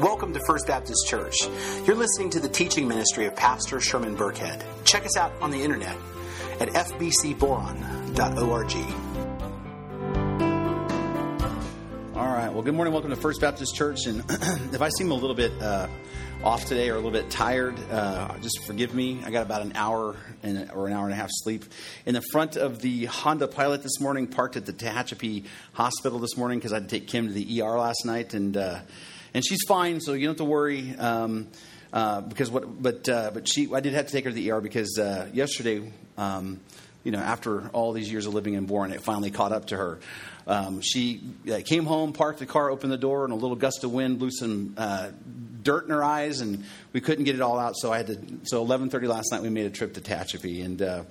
Welcome to First Baptist Church. You're listening to the teaching ministry of Pastor Sherman Burkhead. Check us out on the internet at fbcboron.org. All right. Well, good morning. Welcome to First Baptist Church. And if I seem a little bit uh, off today or a little bit tired, uh, just forgive me. I got about an hour and, or an hour and a half sleep in the front of the Honda Pilot this morning, parked at the Tehachapi Hospital this morning because I had to take Kim to the ER last night, and uh, and she's fine, so you don't have to worry. Um, uh, because what, but uh, but she, I did have to take her to the ER because uh, yesterday, um, you know, after all these years of living in Boron, it finally caught up to her. Um, she uh, came home, parked the car, opened the door, and a little gust of wind blew some uh, dirt in her eyes, and we couldn't get it all out. So I had to. So 11:30 last night, we made a trip to Tehachapi, and.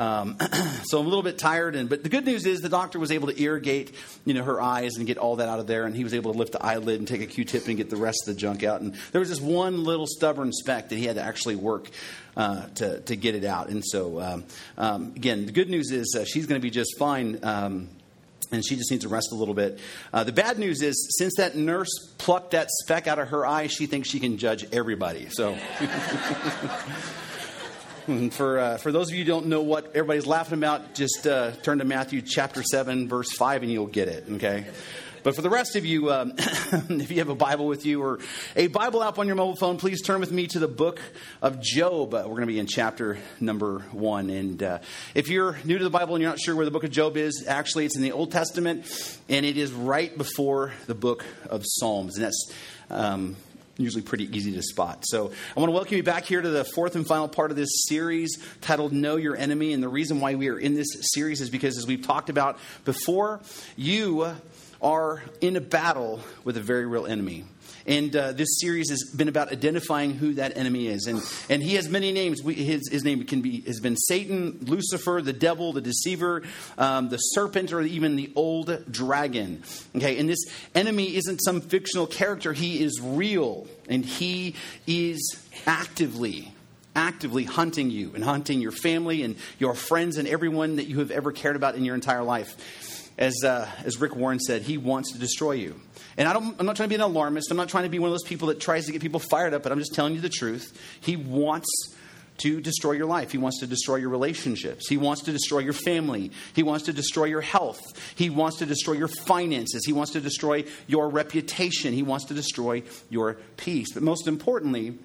Um, so I'm a little bit tired, and but the good news is the doctor was able to irrigate, you know, her eyes and get all that out of there, and he was able to lift the eyelid and take a Q-tip and get the rest of the junk out. And there was this one little stubborn speck that he had to actually work uh, to to get it out. And so um, um, again, the good news is uh, she's going to be just fine. Um, and she just needs to rest a little bit. Uh, the bad news is, since that nurse plucked that speck out of her eye, she thinks she can judge everybody. So, for uh, for those of you who don't know what everybody's laughing about, just uh, turn to Matthew chapter seven, verse five, and you'll get it. Okay. But for the rest of you, um, if you have a Bible with you or a Bible app on your mobile phone, please turn with me to the book of Job. Uh, we're going to be in chapter number one. And uh, if you're new to the Bible and you're not sure where the book of Job is, actually, it's in the Old Testament, and it is right before the book of Psalms. And that's. Um, usually pretty easy to spot. So I want to welcome you back here to the fourth and final part of this series titled Know Your Enemy. And the reason why we are in this series is because, as we've talked about before, you are in a battle with a very real enemy. And uh, this series has been about identifying who that enemy is. And, and he has many names. We, his, his name can be, has been Satan, Lucifer, the devil, the deceiver, um, the serpent, or even the old dragon. Okay, and this enemy isn't some fictional character. He is real. And he is actively actively hunting you and hunting your family and your friends and everyone that you have ever cared about in your entire life as, uh, as Rick Warren said, he wants to destroy you. And I I'm not trying to be an alarmist. I'm not trying to be one of those people that tries to get people fired up, but I'm just telling you the truth. He wants to destroy your life. He wants to destroy your relationships. He wants to destroy your family. He wants to destroy your health. He wants to destroy your finances. He wants to destroy your reputation. He wants to destroy your peace. But most importantly,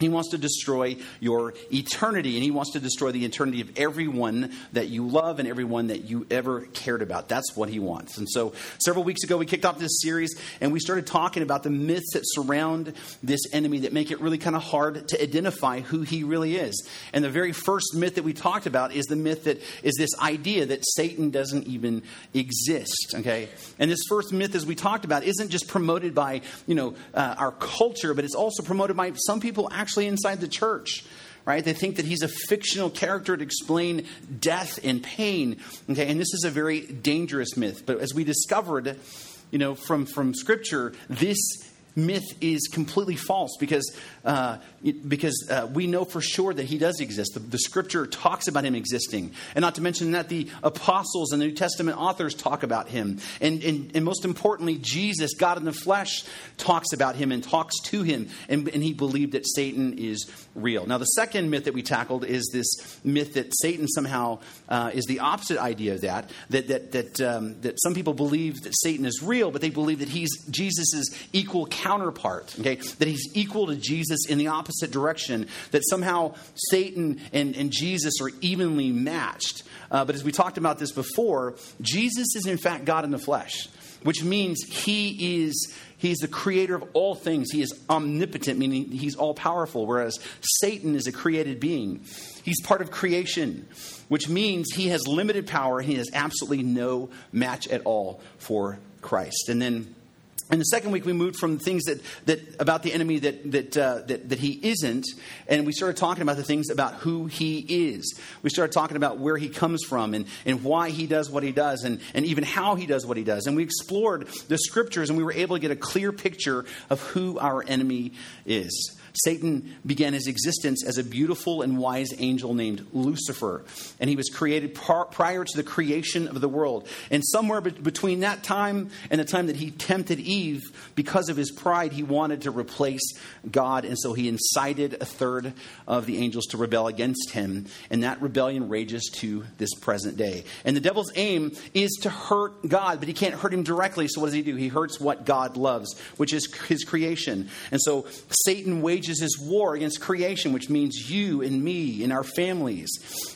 he wants to destroy your eternity, and he wants to destroy the eternity of everyone that you love and everyone that you ever cared about. That's what he wants. And so, several weeks ago, we kicked off this series and we started talking about the myths that surround this enemy that make it really kind of hard to identify who he really is. And the very first myth that we talked about is the myth that is this idea that Satan doesn't even exist. Okay? And this first myth, as we talked about, isn't just promoted by, you know, uh, our culture, but it's also promoted by some people actually actually inside the church right? They think that he's a fictional character to explain death and pain. Okay, and this is a very dangerous myth. But as we discovered, you know, from from Scripture, this myth is completely false because, uh, because uh, we know for sure that he does exist. The, the, scripture talks about him existing. And not to mention that the apostles and the New Testament authors talk about him. And, and, and most importantly, Jesus, God in the flesh, talks about him and talks to him. And, and he believed that Satan is real. Now, the second myth that we tackled is this myth that Satan somehow uh, is the opposite idea of that, that, that, that, um, that some people believe that Satan is real, but they believe that he's Jesus' equal counterpart, okay? That he's equal to Jesus in the opposite direction, that somehow Satan and, and Jesus are evenly matched. Uh, but as we talked about this before, Jesus is in fact God in the flesh, which means he is he's the creator of all things. He is omnipotent, meaning he's all powerful, whereas Satan is a created being. He's part of creation, which means he has limited power he has absolutely no match at all for Christ. And then in the second week, we moved from things that, that about the enemy that, that, uh, that, that he isn't, and we started talking about the things about who he is. We started talking about where he comes from and, and why he does what he does, and, and even how he does what he does. And we explored the scriptures, and we were able to get a clear picture of who our enemy is. Satan began his existence as a beautiful and wise angel named Lucifer, and he was created par- prior to the creation of the world. And somewhere be- between that time and the time that he tempted Eve, because of his pride, he wanted to replace God, and so he incited a third of the angels to rebel against him, and that rebellion rages to this present day. And the devil's aim is to hurt God, but he can't hurt him directly, so what does he do? He hurts what God loves, which is his creation. And so Satan wages his war against creation, which means you and me and our families.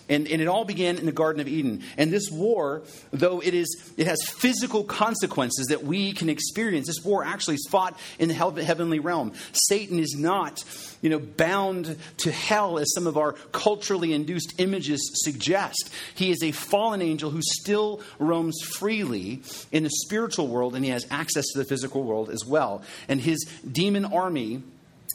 And, and it all began in the Garden of Eden. And this war, though it is it has physical consequences that we can experience, this war actually is fought in the heavenly realm. Satan is not you know, bound to hell as some of our culturally induced images suggest. He is a fallen angel who still roams freely in the spiritual world and he has access to the physical world as well. And his demon army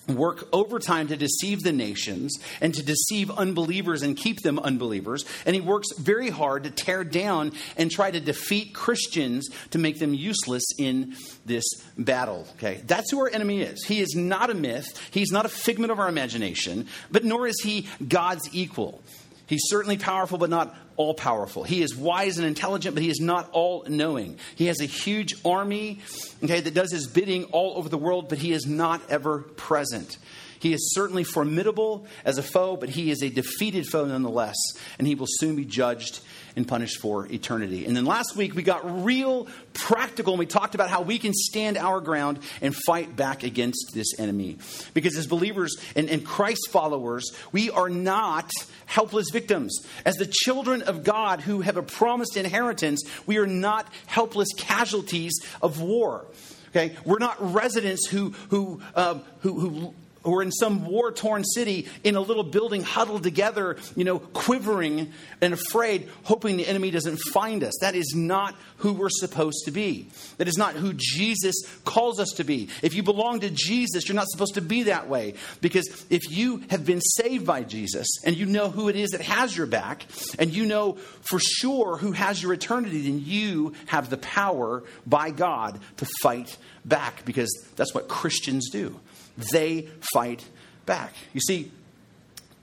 work overtime to deceive the nations and to deceive unbelievers and keep them unbelievers. And he works very hard to tear down and try to defeat Christians to make them useless in this battle. Okay? That's who our enemy is. He is not a myth, he's not a figment of our imagination, but nor is he God's equal. He's certainly powerful, but not all powerful. He is wise and intelligent, but he is not all knowing. He has a huge army okay, that does his bidding all over the world, but he is not ever present. He is certainly formidable as a foe, but he is a defeated foe nonetheless, and he will soon be judged and punished for eternity. And then last week we got real practical and we talked about how we can stand our ground and fight back against this enemy. Because as believers and, and Christ followers, we are not helpless victims. As the children of God who have a promised inheritance, we are not helpless casualties of war. Okay, we're not residents who who uh, who, who or in some war torn city in a little building huddled together, you know, quivering and afraid, hoping the enemy doesn't find us. That is not who we're supposed to be. That is not who Jesus calls us to be. If you belong to Jesus, you're not supposed to be that way. Because if you have been saved by Jesus and you know who it is that has your back, and you know for sure who has your eternity, then you have the power by God to fight back because that's what Christians do they fight back. You see,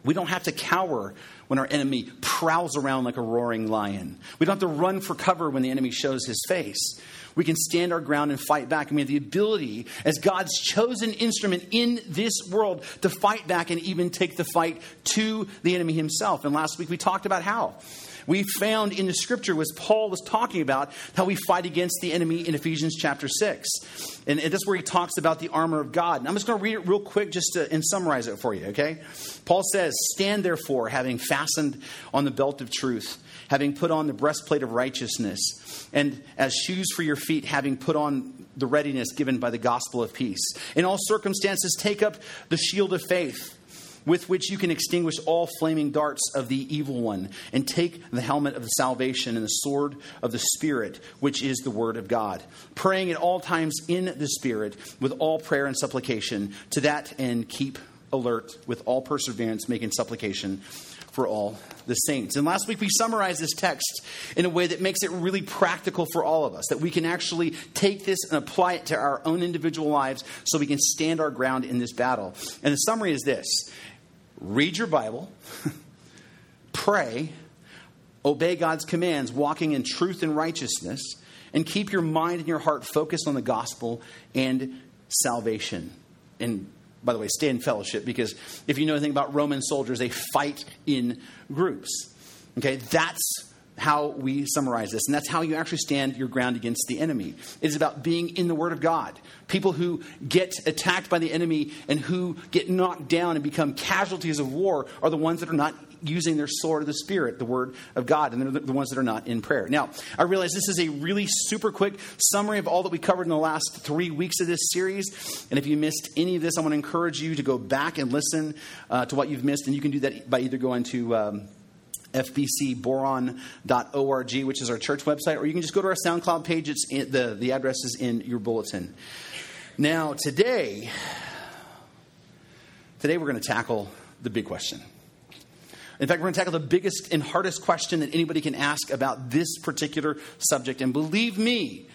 we don't have to cower when our enemy prowls around like a roaring lion. We don't have to run for cover when the enemy shows his face. We can stand our ground and fight back. And we have the ability, as God's chosen instrument in this world, to fight back and even take the fight to the enemy himself. And last week we talked about how we found in the scripture was Paul was talking about how we fight against the enemy in Ephesians chapter 6. And, and that's where he talks about the armor of God. And I'm just going to read it real quick just to, and summarize it for you, okay? Paul says, Stand therefore, having fastened on the belt of truth, having put on the breastplate of righteousness, and as shoes for your feet, having put on the readiness given by the gospel of peace. In all circumstances, take up the shield of faith with which you can extinguish all flaming darts of the evil one, and take the helmet of the salvation and the sword of the Spirit, which is the Word of God, praying at all times in the Spirit with all prayer and supplication. To that end, keep alert with all perseverance, making supplication for all the saints. And last week we summarized this text in a way that makes it really practical for all of us, that we can actually take this and apply it to our own individual lives so we can stand our ground in this battle. And the summary is this read your Bible, pray, obey God's commands, walking in truth and righteousness, and keep your mind and your heart focused on the gospel and salvation. And by the way, stay in fellowship because if you know anything about Roman soldiers, they fight in groups. Okay, that's how we summarize this. And that's how you actually stand your ground against the enemy. It is about being in the Word of God. People who get attacked by the enemy and who get knocked down and become casualties of war are the ones that are not using their sword of the Spirit, the Word of God, and they're the ones that are not in prayer. Now, I realize this is a really super quick summary of all that we covered in the last three weeks of this series. And if you missed any of this, I want to encourage you to go back and listen uh, to what you've missed. And you can do that by either going to. Um, fbcboron.org, which is our church website, or you can just go to our SoundCloud page. It's in, the, the address is in your bulletin. Now, today, today we're going to tackle the big question. In fact, we're going to tackle the biggest and hardest question that anybody can ask about this particular subject. And believe me,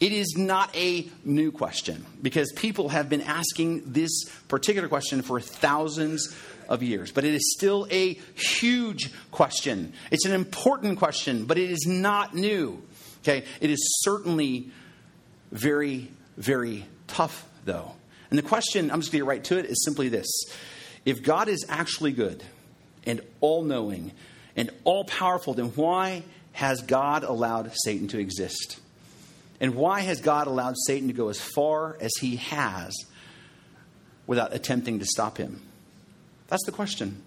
It is not a new question because people have been asking this particular question for thousands of years. But it is still a huge question. It's an important question, but it is not new. Okay? It is certainly very, very tough, though. And the question, I'm just going to get right to it, is simply this If God is actually good and all knowing and all powerful, then why has God allowed Satan to exist? And why has God allowed Satan to go as far as he has without attempting to stop him? That's the question.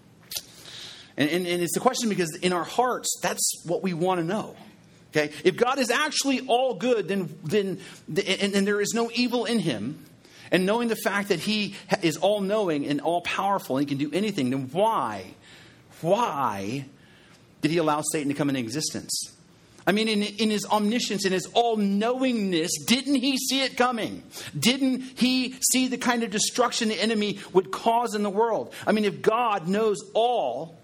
And, and, and, it's the question because in our hearts, that's what we want to know. Okay? If God is actually all good, then, then and, and there is no evil in him, and knowing the fact that he is all knowing and all powerful and he can do anything, then why, why did he allow Satan to come into existence? I mean, in, in his omniscience, in his all knowingness, didn't he see it coming? Didn't he see the kind of destruction the enemy would cause in the world? I mean, if God knows all,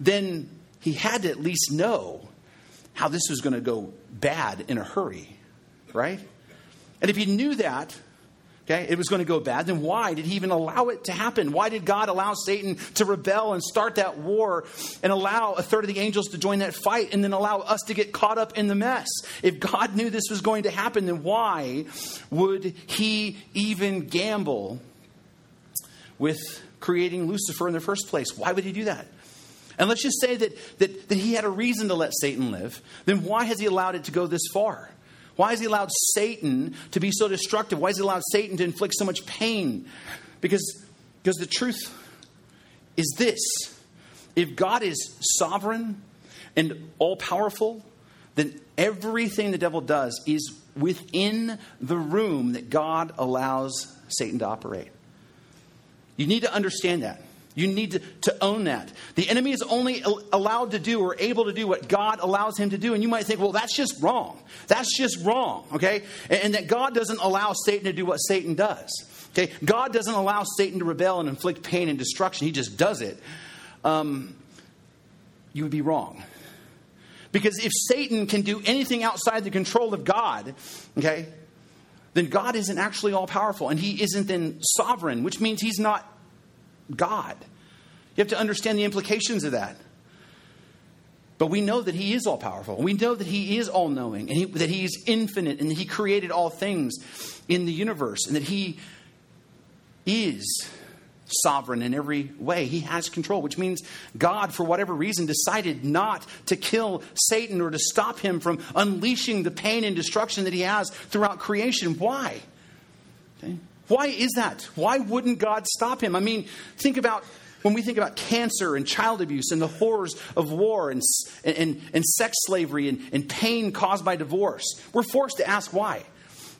then he had to at least know how this was going to go bad in a hurry, right? And if he knew that, okay, it was going to go bad, then why did he even allow it to happen? Why did God allow Satan to rebel and start that war and allow a third of the angels to join that fight and then allow us to get caught up in the mess? If God knew this was going to happen, then why would he even gamble with creating Lucifer in the first place? Why would he do that? And let's just say that, that, that he had a reason to let Satan live, then why has he allowed it to go this far? Why has he allowed Satan to be so destructive? Why has he allowed Satan to inflict so much pain? Because, because the truth is this if God is sovereign and all powerful, then everything the devil does is within the room that God allows Satan to operate. You need to understand that. You need to, own that. The enemy is only allowed to do or able to do what God allows him to do. And you might think, well, that's just wrong. That's just wrong, okay? And, and that God doesn't allow Satan to do what Satan does. Okay? God doesn't allow Satan to rebel and inflict pain and destruction. He just does it. Um, you would be wrong. Because if Satan can do anything outside the control of God, okay, then God isn't actually all powerful and he isn't then sovereign, which means he's not God. You have to understand the implications of that. But we know that He is all powerful. We know that He is all knowing and he, that He is infinite and that He created all things in the universe and that He is sovereign in every way. He has control, which means God, for whatever reason, decided not to kill Satan or to stop him from unleashing the pain and destruction that he has throughout creation. Why? Why is that? Why wouldn't God stop him? I mean, think about when we think about cancer and child abuse and the horrors of war and, and, and sex slavery and, and pain caused by divorce, we're forced to ask why.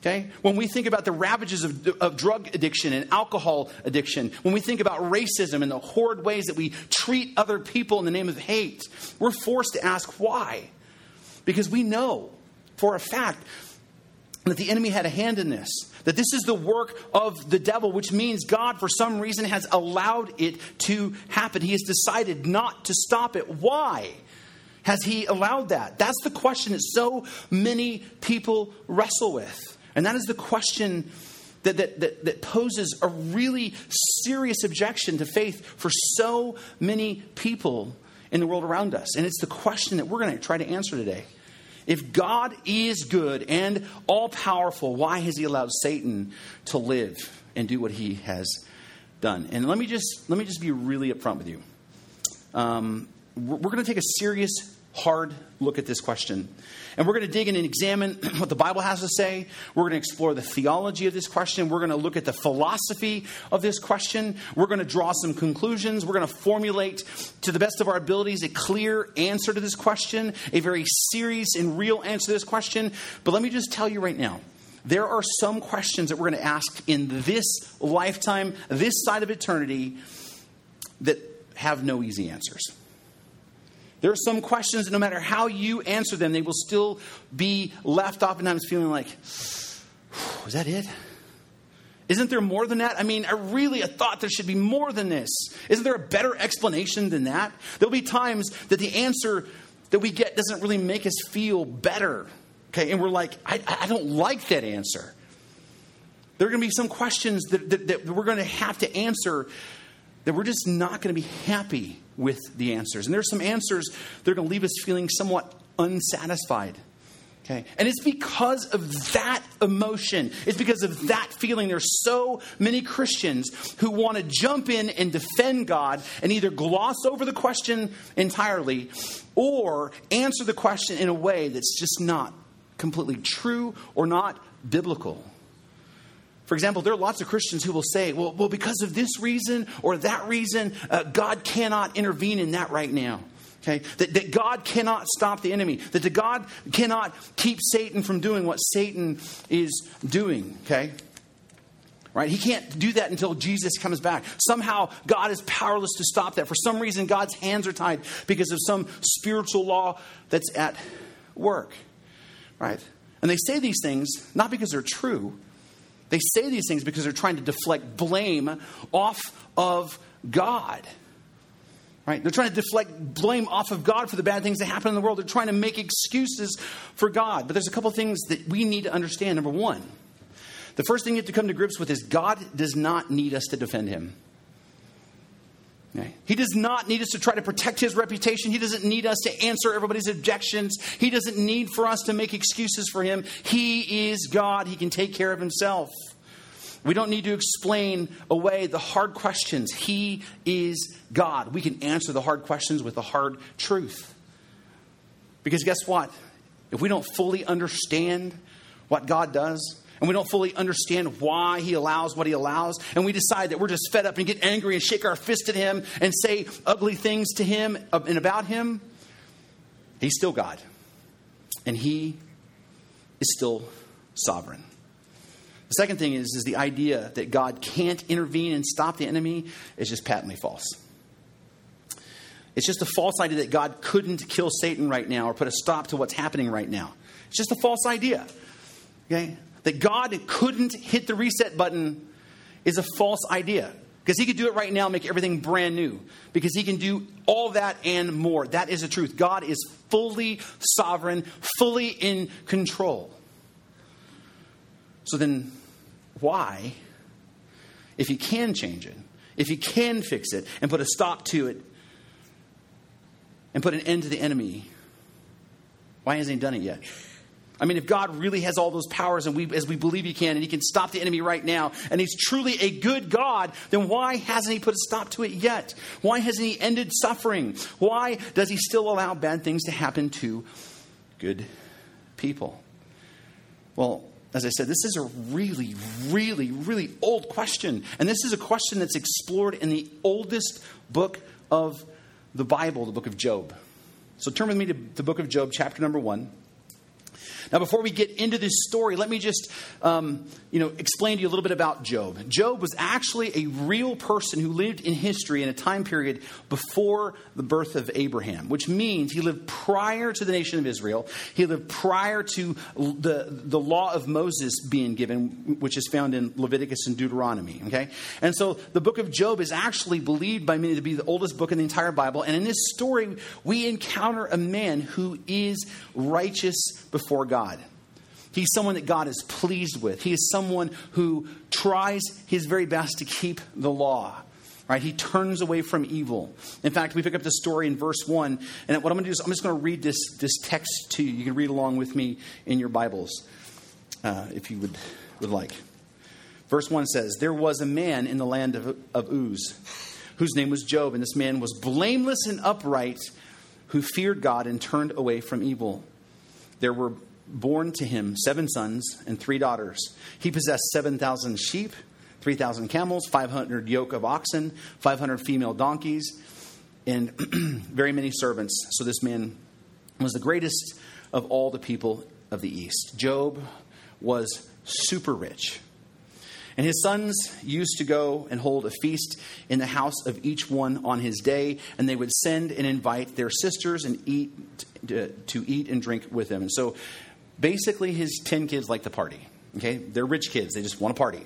Okay? When we think about the ravages of, of drug addiction and alcohol addiction, when we think about racism and the horrid ways that we treat other people in the name of hate, we're forced to ask why. Because we know for a fact that the enemy had a hand in this. That this is the work of the devil, which means God, for some reason, has allowed it to happen. He has decided not to stop it. Why has he allowed that? That's the question that so many people wrestle with. And that is the question that, that, that, that poses a really serious objection to faith for so many people in the world around us. And it's the question that we're going to try to answer today. If God is good and all powerful, why has he allowed Satan to live and do what he has done? And let me just let me just be really upfront with you. Um, we're, going to take a serious hard look at this question. And we're going to dig in and examine what the Bible has to say. We're going to explore the theology of this question. We're going to look at the philosophy of this question. We're going to draw some conclusions. We're going to formulate, to the best of our abilities, a clear answer to this question, a very serious and real answer to this question. But let me just tell you right now. There are some questions that we're going to ask in this lifetime, this side of eternity, that have no easy answers. There are some questions that no matter how you answer them, they will still be left oftentimes feeling like, is that it? Isn't there more than that? I mean, I really thought there should be more than this. Isn't there a better explanation than that? There'll be times that the answer that we get doesn't really make us feel better. Okay, and we're like, I, I don't like that answer. There are going to be some questions that, that, that we're going to have to answer that we're just not going to be happy with the answers. And there's some answers that are going to leave us feeling somewhat unsatisfied. Okay? And it's because of that emotion, it's because of that feeling. There's so many Christians who want to jump in and defend God and either gloss over the question entirely or answer the question in a way that's just not completely true or not biblical. For example, there are lots of Christians who will say, well, well because of this reason or that reason, uh, God cannot intervene in that right now. Okay? That, that God cannot stop the enemy. That the God cannot keep Satan from doing what Satan is doing. Okay? Right? He can't do that until Jesus comes back. Somehow, God is powerless to stop that. For some reason, God's hands are tied because of some spiritual law that's at work. Right? And they say these things not because they're true, they say these things because they're trying to deflect blame off of God. Right? They're trying to deflect blame off of God for the bad things that happen in the world. They're trying to make excuses for God. But there's a couple things that we need to understand. Number one, the first thing you have to come to grips with is God does not need us to defend him. He does not need us to try to protect his reputation. He doesn't need us to answer everybody's objections. He doesn't need for us to make excuses for him. He is God. He can take care of himself. We don't need to explain away the hard questions. He is God. We can answer the hard questions with the hard truth. Because guess what? If we don't fully understand what God does, and we don't fully understand why he allows what he allows, and we decide that we're just fed up and get angry and shake our fist at him and say ugly things to him uh, and about him, he's still God. And he is still sovereign. The second thing is, is the idea that God can't intervene and stop the enemy is just patently false. It's just a false idea that God couldn't kill Satan right now or put a stop to what's happening right now. It's just a false idea. Okay? That God couldn't hit the reset button is a false idea. Because he could do it right now, make everything brand new. Because he can do all that and more. That is the truth. God is fully sovereign, fully in control. So then, why, if he can change it, if he can fix it and put a stop to it and put an end to the enemy, why hasn't he done it yet? I mean, if God really has all those powers and we, as we believe He can, and He can stop the enemy right now, and He's truly a good God, then why hasn't He put a stop to it yet? Why hasn't He ended suffering? Why does He still allow bad things to happen to good people? Well, as I said, this is a really, really, really old question. And this is a question that's explored in the oldest book of the Bible, the book of Job. So turn with me to the book of Job, chapter number one. Now, before we get into this story, let me just um, you know, explain to you a little bit about Job. Job was actually a real person who lived in history in a time period before the birth of Abraham, which means he lived prior to the nation of Israel. He lived prior to the, the law of Moses being given, which is found in Leviticus and Deuteronomy. Okay? And so the book of Job is actually believed by many to be the oldest book in the entire Bible. And in this story, we encounter a man who is righteous before God. God. He's someone that God is pleased with. He is someone who tries his very best to keep the law. Right? He turns away from evil. In fact, we pick up the story in verse 1. And what I'm going to do is I'm just going to read this, this text to you. You can read along with me in your Bibles uh, if you would, would like. Verse 1 says, There was a man in the land of, of Uz whose name was Job, and this man was blameless and upright who feared God and turned away from evil. There were born to him seven sons and three daughters. He possessed 7,000 sheep, 3,000 camels, 500 yoke of oxen, 500 female donkeys, and very many servants. So this man was the greatest of all the people of the East. Job was super rich. And his sons used to go and hold a feast in the house of each one on his day, and they would send and invite their sisters and eat to, to eat and drink with them. And so basically his 10 kids like to party. Okay? They're rich kids, they just want to party.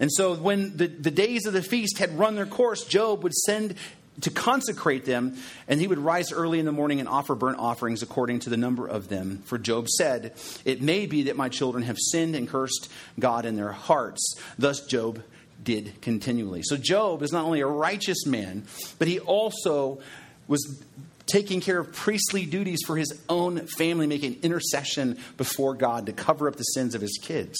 And so when the, the days of the feast had run their course, Job would send to consecrate them, and he would rise early in the morning and offer burnt offerings according to the number of them. For Job said, It may be that my children have sinned and cursed God in their hearts. Thus Job did continually. So Job is not only a righteous man, but he also was taking care of priestly duties for his own family, making intercession before God to cover up the sins of his kids.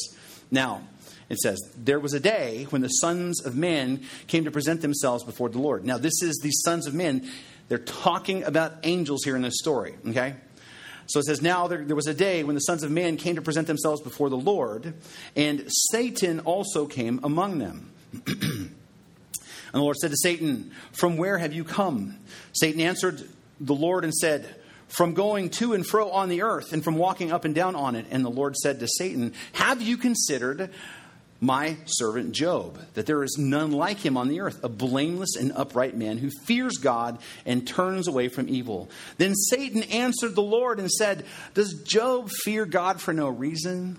Now, it says, There was a day when the sons of men came to present themselves before the Lord. Now, this is the sons of men. They're talking about angels here in this story, okay? So it says, Now there, there, was a day when the sons of man came to present themselves before the Lord, and Satan also came among them. and the Lord said to Satan, From where have you come? Satan answered the Lord and said, From going to and fro on the earth, and from walking up and down on it. And the Lord said to Satan, Have you considered my servant Job, that there is none like him on the earth, a blameless and upright man who fears God and turns away from evil. Then Satan answered the Lord and said, Does Job fear God for no reason?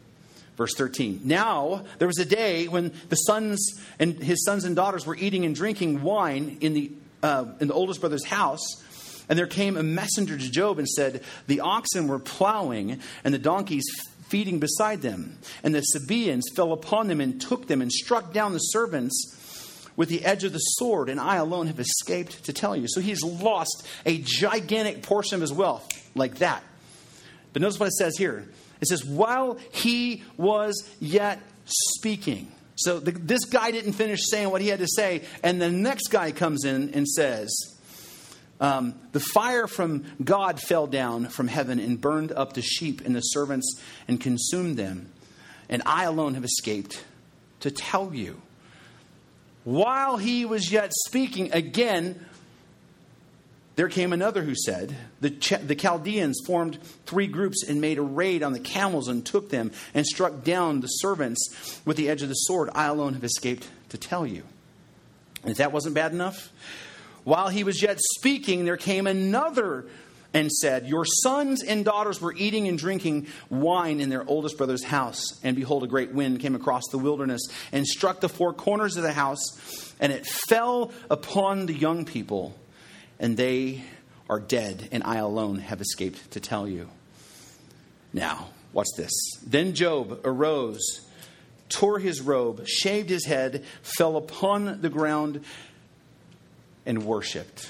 Verse 13. Now there was a day when the sons and his sons and daughters were eating and drinking wine in the, uh, in the oldest brother's house. And there came a messenger to Job and said, The oxen were plowing, and the donkeys feeding beside them. And the Sabaeans fell upon them and took them and struck down the servants with the edge of the sword, and I alone have escaped to tell you. So he's lost a gigantic portion of his wealth, like that. But notice what it says here it says, while he was yet speaking. So the, this guy didn't finish saying what he had to say, and the next guy comes in and says, um, the fire from God fell down from heaven and burned up the sheep and the servants and consumed them. And I alone have escaped to tell you. While he was yet speaking, again, there came another who said, the, Ch- the Chaldeans formed three groups and made a raid on the camels and took them and struck down the servants with the edge of the sword. I alone have escaped to tell you. And if that wasn't bad enough, while he was yet speaking, there came another and said, Your sons and daughters were eating and drinking wine in their oldest brother's house. And behold, a great wind came across the wilderness and struck the four corners of the house, and it fell upon the young people, and they are dead, and I alone have escaped to tell you. Now, watch this. Then Job arose, tore his robe, shaved his head, fell upon the ground and worshiped.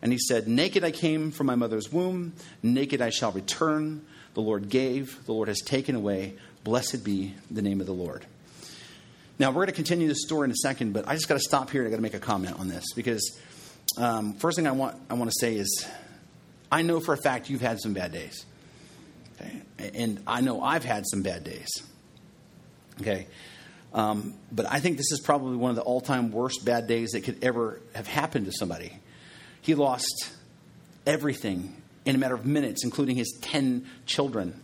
And he said, Naked I came from my mother's womb, naked I shall return. The Lord gave, the Lord has taken away. Blessed be the name of the Lord. Now, we're going to continue this story in a second, but I just got to stop here and I got to make a comment on this because um, first thing I want, I want to say is I know for a fact you've had some bad days. Okay? And I know I've had some bad days. Okay? Um, but I think this is probably one of the all time worst bad days that could ever have happened to somebody. He lost everything in a matter of minutes, including his 10 children.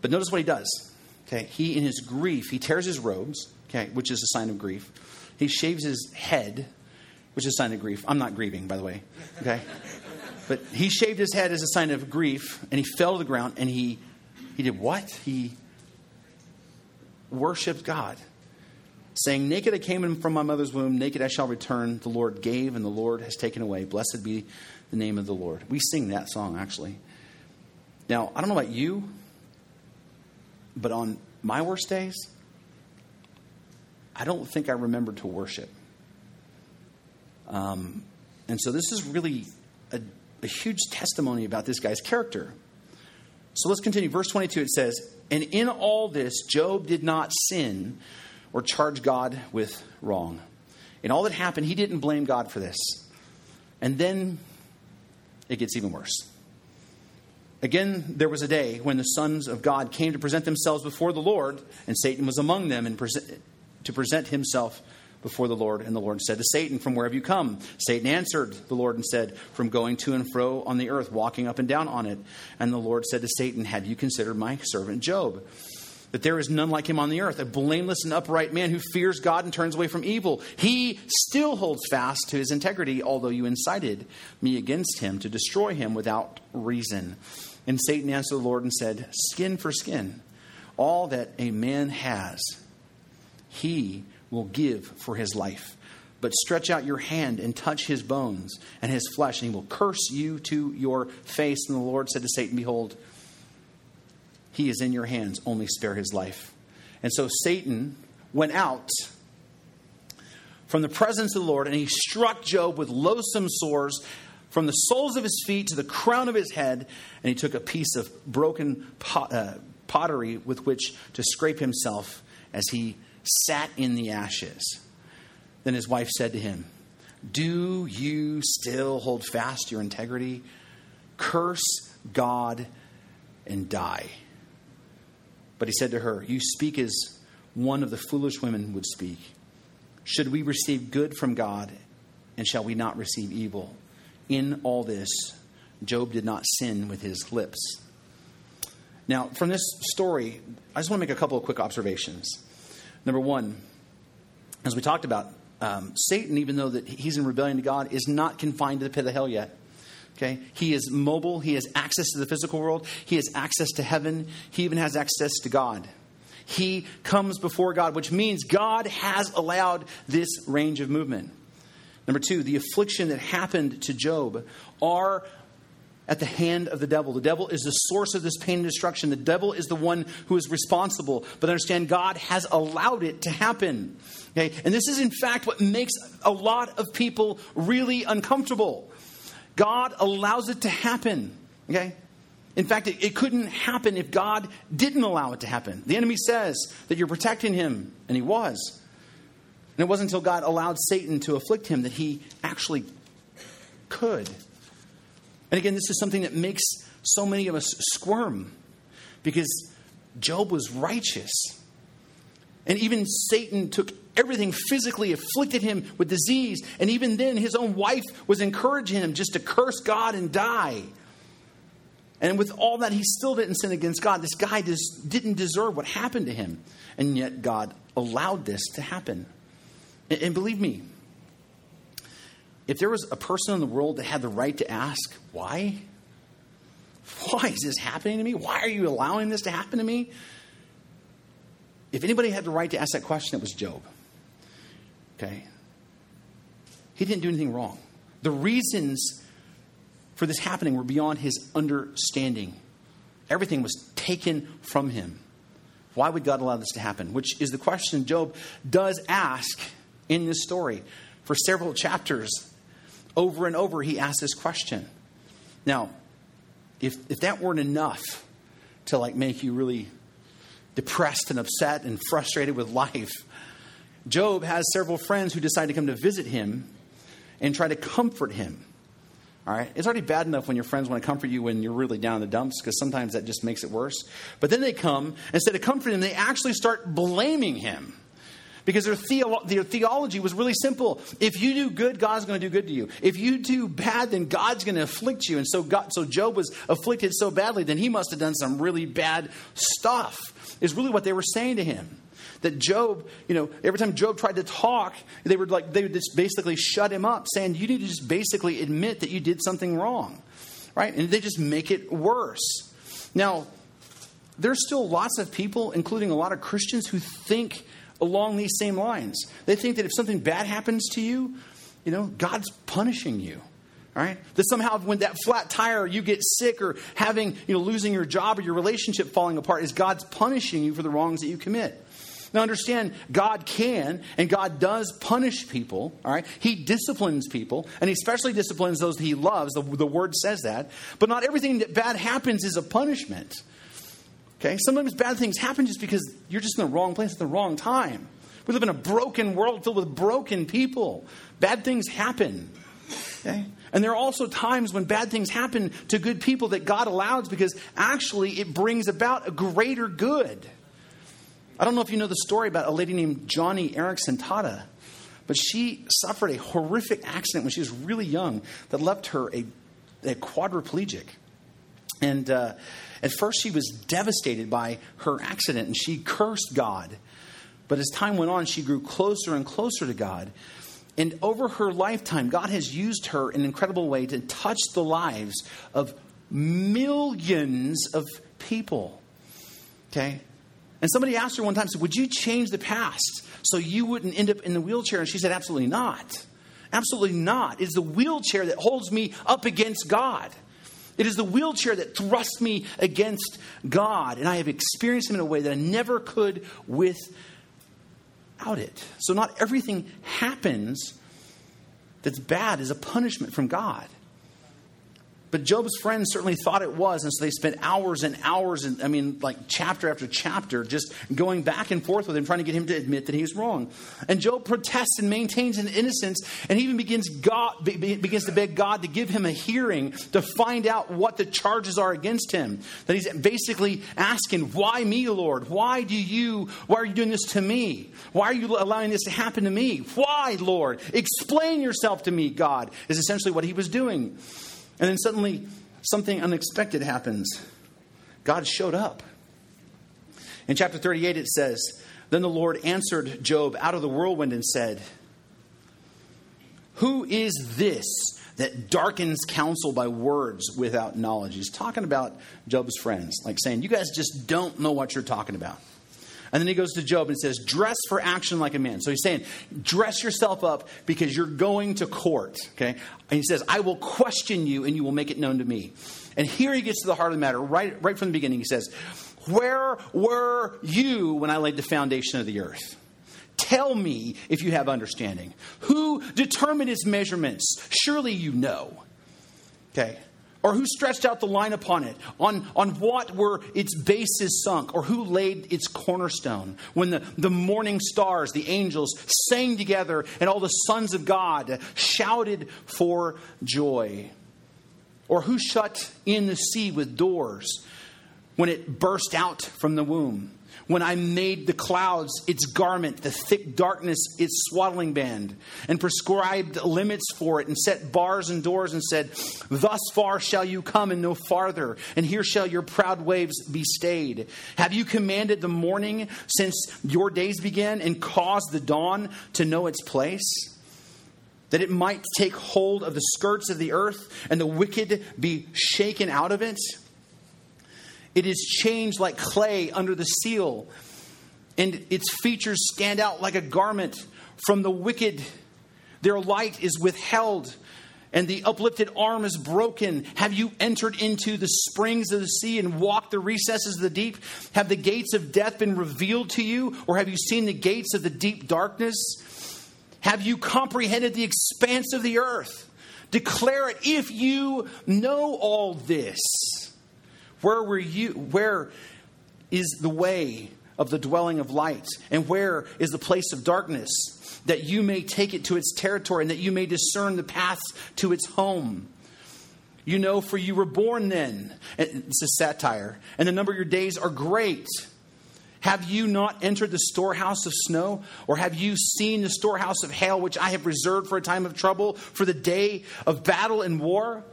But notice what he does. Okay, he in his grief, he tears his robes, okay, which is a sign of grief. He shaves his head, which is a sign of grief. I'm not grieving, by the way. Okay? but he shaved his head as a sign of grief, and he fell to the ground, and he he did what? He worshiped God saying, Naked I came in from my mother's womb, naked I shall return. The Lord gave, and the Lord has taken away. Blessed be the name of the Lord. We sing that song, actually. Now, I don't know about you, but on my worst days, I don't think I remember to worship. Um, and so this is really a, a huge testimony about this guy's character. So let's continue. Verse 22 it says, And in all this, Job did not sin or charge God with wrong. In all that happened, he didn't blame God for this. And then it gets even worse. Again, there was a day when the sons of God came to present themselves before the Lord, and Satan was among them and to present himself before the Lord. And the Lord said to Satan, From where have you come? Satan answered the Lord and said, From going to and fro on the earth, walking up and down on it. And the Lord said to Satan, Have you considered my servant Job? That there is none like him on the earth, a blameless and upright man who fears God and turns away from evil. He still holds fast to his integrity, although you incited me against him to destroy him without reason. And Satan answered the Lord and said, Skin for skin, all that a man has, he will give for his life. But stretch out your hand and touch his bones and his flesh, and he will curse you to your face. And the Lord said to Satan, Behold, he is in your hands, only spare his life. And so Satan went out from the presence of the Lord, and he struck Job with loathsome sores from the soles of his feet to the crown of his head, and he took a piece of broken pot, uh, pottery with which to scrape himself as he sat in the ashes. Then his wife said to him, Do you still hold fast your integrity? Curse God and die. But he said to her, You speak as one of the foolish women would speak. Should we receive good from God, and shall we not receive evil? In all this, Job did not sin with his lips. Now, from this story, I just want to make a couple of quick observations. Number one, as we talked about, um, Satan, even though that he's in rebellion to God, is not confined to the pit of hell yet. Okay? He is mobile. He has access to the physical world. He has access to heaven. He even has access to God. He comes before God, which means God has allowed this range of movement. Number two, the affliction that happened to Job are at the hand of the devil. The devil is the source of this pain and destruction. The devil is the one who is responsible. But understand, God has allowed it to happen. Okay? And this is, in fact, what makes a lot of people really uncomfortable. God allows it to happen. Okay? In fact, it, it, couldn't happen if God didn't allow it to happen. The enemy says that you're protecting him, and he was. And it wasn't until God allowed Satan to afflict him that he actually could. And again, this is something that makes so many of us squirm because Job was righteous. And even Satan took everything physically, afflicted him with disease. And even then, his own wife was encouraging him just to curse God and die. And with all that, he still didn't sin against God. This guy just didn't deserve what happened to him. And yet, God allowed this to happen. And, believe me, if there was a person in the world that had the right to ask, why? Why is this happening to me? Why are you allowing this to happen to me? If anybody had the right to ask that question, it was Job. Okay? He didn't do anything wrong. The reasons for this happening were beyond his understanding. Everything was taken from him. Why would God allow this to happen? Which is the question Job does ask in this story. For several chapters, over and over, he asks this question. Now, if, if that weren't enough to like make you really depressed and upset and frustrated with life, Job has several friends who decide to come to visit him and try to comfort him. All right? It's already bad enough when your friends want to comfort you when you're really down in the dumps because sometimes that just makes it worse. But then they come, instead of comforting him, they actually start blaming him because their, theo- their theology was really simple. If you do good, God's going to do good to you. If you do bad, then God's going to afflict you. And so, God, so Job was afflicted so badly, then he must have done some really bad stuff, is really what they were saying to him that Job, you know, every time Job tried to talk, they would like they would just basically shut him up, saying, You need to just basically admit that you did something wrong. Right? And they just make it worse. Now, there's still lots of people, including a lot of Christians, who think along these same lines. They think that if something bad happens to you, you know, God's punishing you. All right? That somehow when that flat tire you get sick or having, you know, losing your job or your relationship falling apart is God's punishing you for the wrongs that you commit. Now understand, God can and God does punish people, all right? He disciplines people, and he especially disciplines those he loves. The, the word says that. But not everything that bad happens is a punishment. Okay? Sometimes bad things happen just because you're just in the wrong place at the wrong time. We live in a broken world filled with broken people. Bad things happen. Okay? And there are also times when bad things happen to good people that God allows because actually it brings about a greater good. I don't know if you know the story about a lady named Joni Eareckson Tada. But she suffered a horrific accident when she was really young that left her a, a quadriplegic. And uh, at first, she was devastated by her accident and she cursed God. But as time went on, she grew closer and closer to God. And over her lifetime, God has used her in an incredible way to touch the lives of millions of people. Okay? And somebody asked her one time, said, Would you change the past so you wouldn't end up in the wheelchair? And she said, Absolutely not. Absolutely not. It's the wheelchair that holds me up against God. It is the wheelchair that thrusts me against God. And I have experienced Him in a way that I never could without it. So, not everything happens that's bad is a punishment from God. But Job's friends certainly thought it was, and so they spent hours and hours, and I mean, like chapter after chapter, just going back and forth with him, trying to get him to admit that he was wrong. And Job protests and maintains an innocence, and even begins God begins to beg God to give him a hearing to find out what the charges are against him. That he's basically asking, "Why me, Lord? Why do you? Why are you doing this to me? Why are you allowing this to happen to me? Why, Lord? Explain yourself to me." God is essentially what he was doing. And then suddenly, something unexpected happens. God showed up. In chapter 38, it says, Then the Lord answered Job out of the whirlwind and said, Who is this that darkens counsel by words without knowledge? He's talking about Job's friends, like saying, You guys just don't know what you're talking about. And then he goes to Job and says, Dress for action like a man. So he's saying, Dress yourself up because you're going to court. Okay? And he says, I will question you and you will make it known to me. And here he gets to the heart of the matter. Right, right from the beginning, he says, Where were you when I laid the foundation of the earth? Tell me if you have understanding. Who determined its measurements? Surely you know. Okay. Or who stretched out the line upon it? On, on what were its bases sunk? Or who laid its cornerstone? When the, the morning stars, the angels, sang together and all the sons of God shouted for joy? Or who shut in the sea with doors when it burst out from the womb? When I made the clouds its garment, the thick darkness its swaddling band, and prescribed limits for it, and set bars and doors, and said, Thus far shall you come and no farther, and here shall your proud waves be stayed. Have you commanded the morning since your days began, and caused the dawn to know its place? That it might take hold of the skirts of the earth, and the wicked be shaken out of it? It is changed like clay under the seal, and its features stand out like a garment from the wicked. Their light is withheld, and the uplifted arm is broken. Have you entered into the springs of the sea and walked the recesses of the deep? Have the gates of death been revealed to you, or have you seen the gates of the deep darkness? Have you comprehended the expanse of the earth? Declare it if you know all this. Where were you? Where is the way of the dwelling of light? And where is the place of darkness? That you may take it to its territory and that you may discern the paths to its home. You know, for you were born then. Eh, it's a satire. And the number of your days are great. Have you not entered the storehouse of snow? Or have you seen the storehouse of hail, which I have reserved for a time of trouble, for the day of battle and war?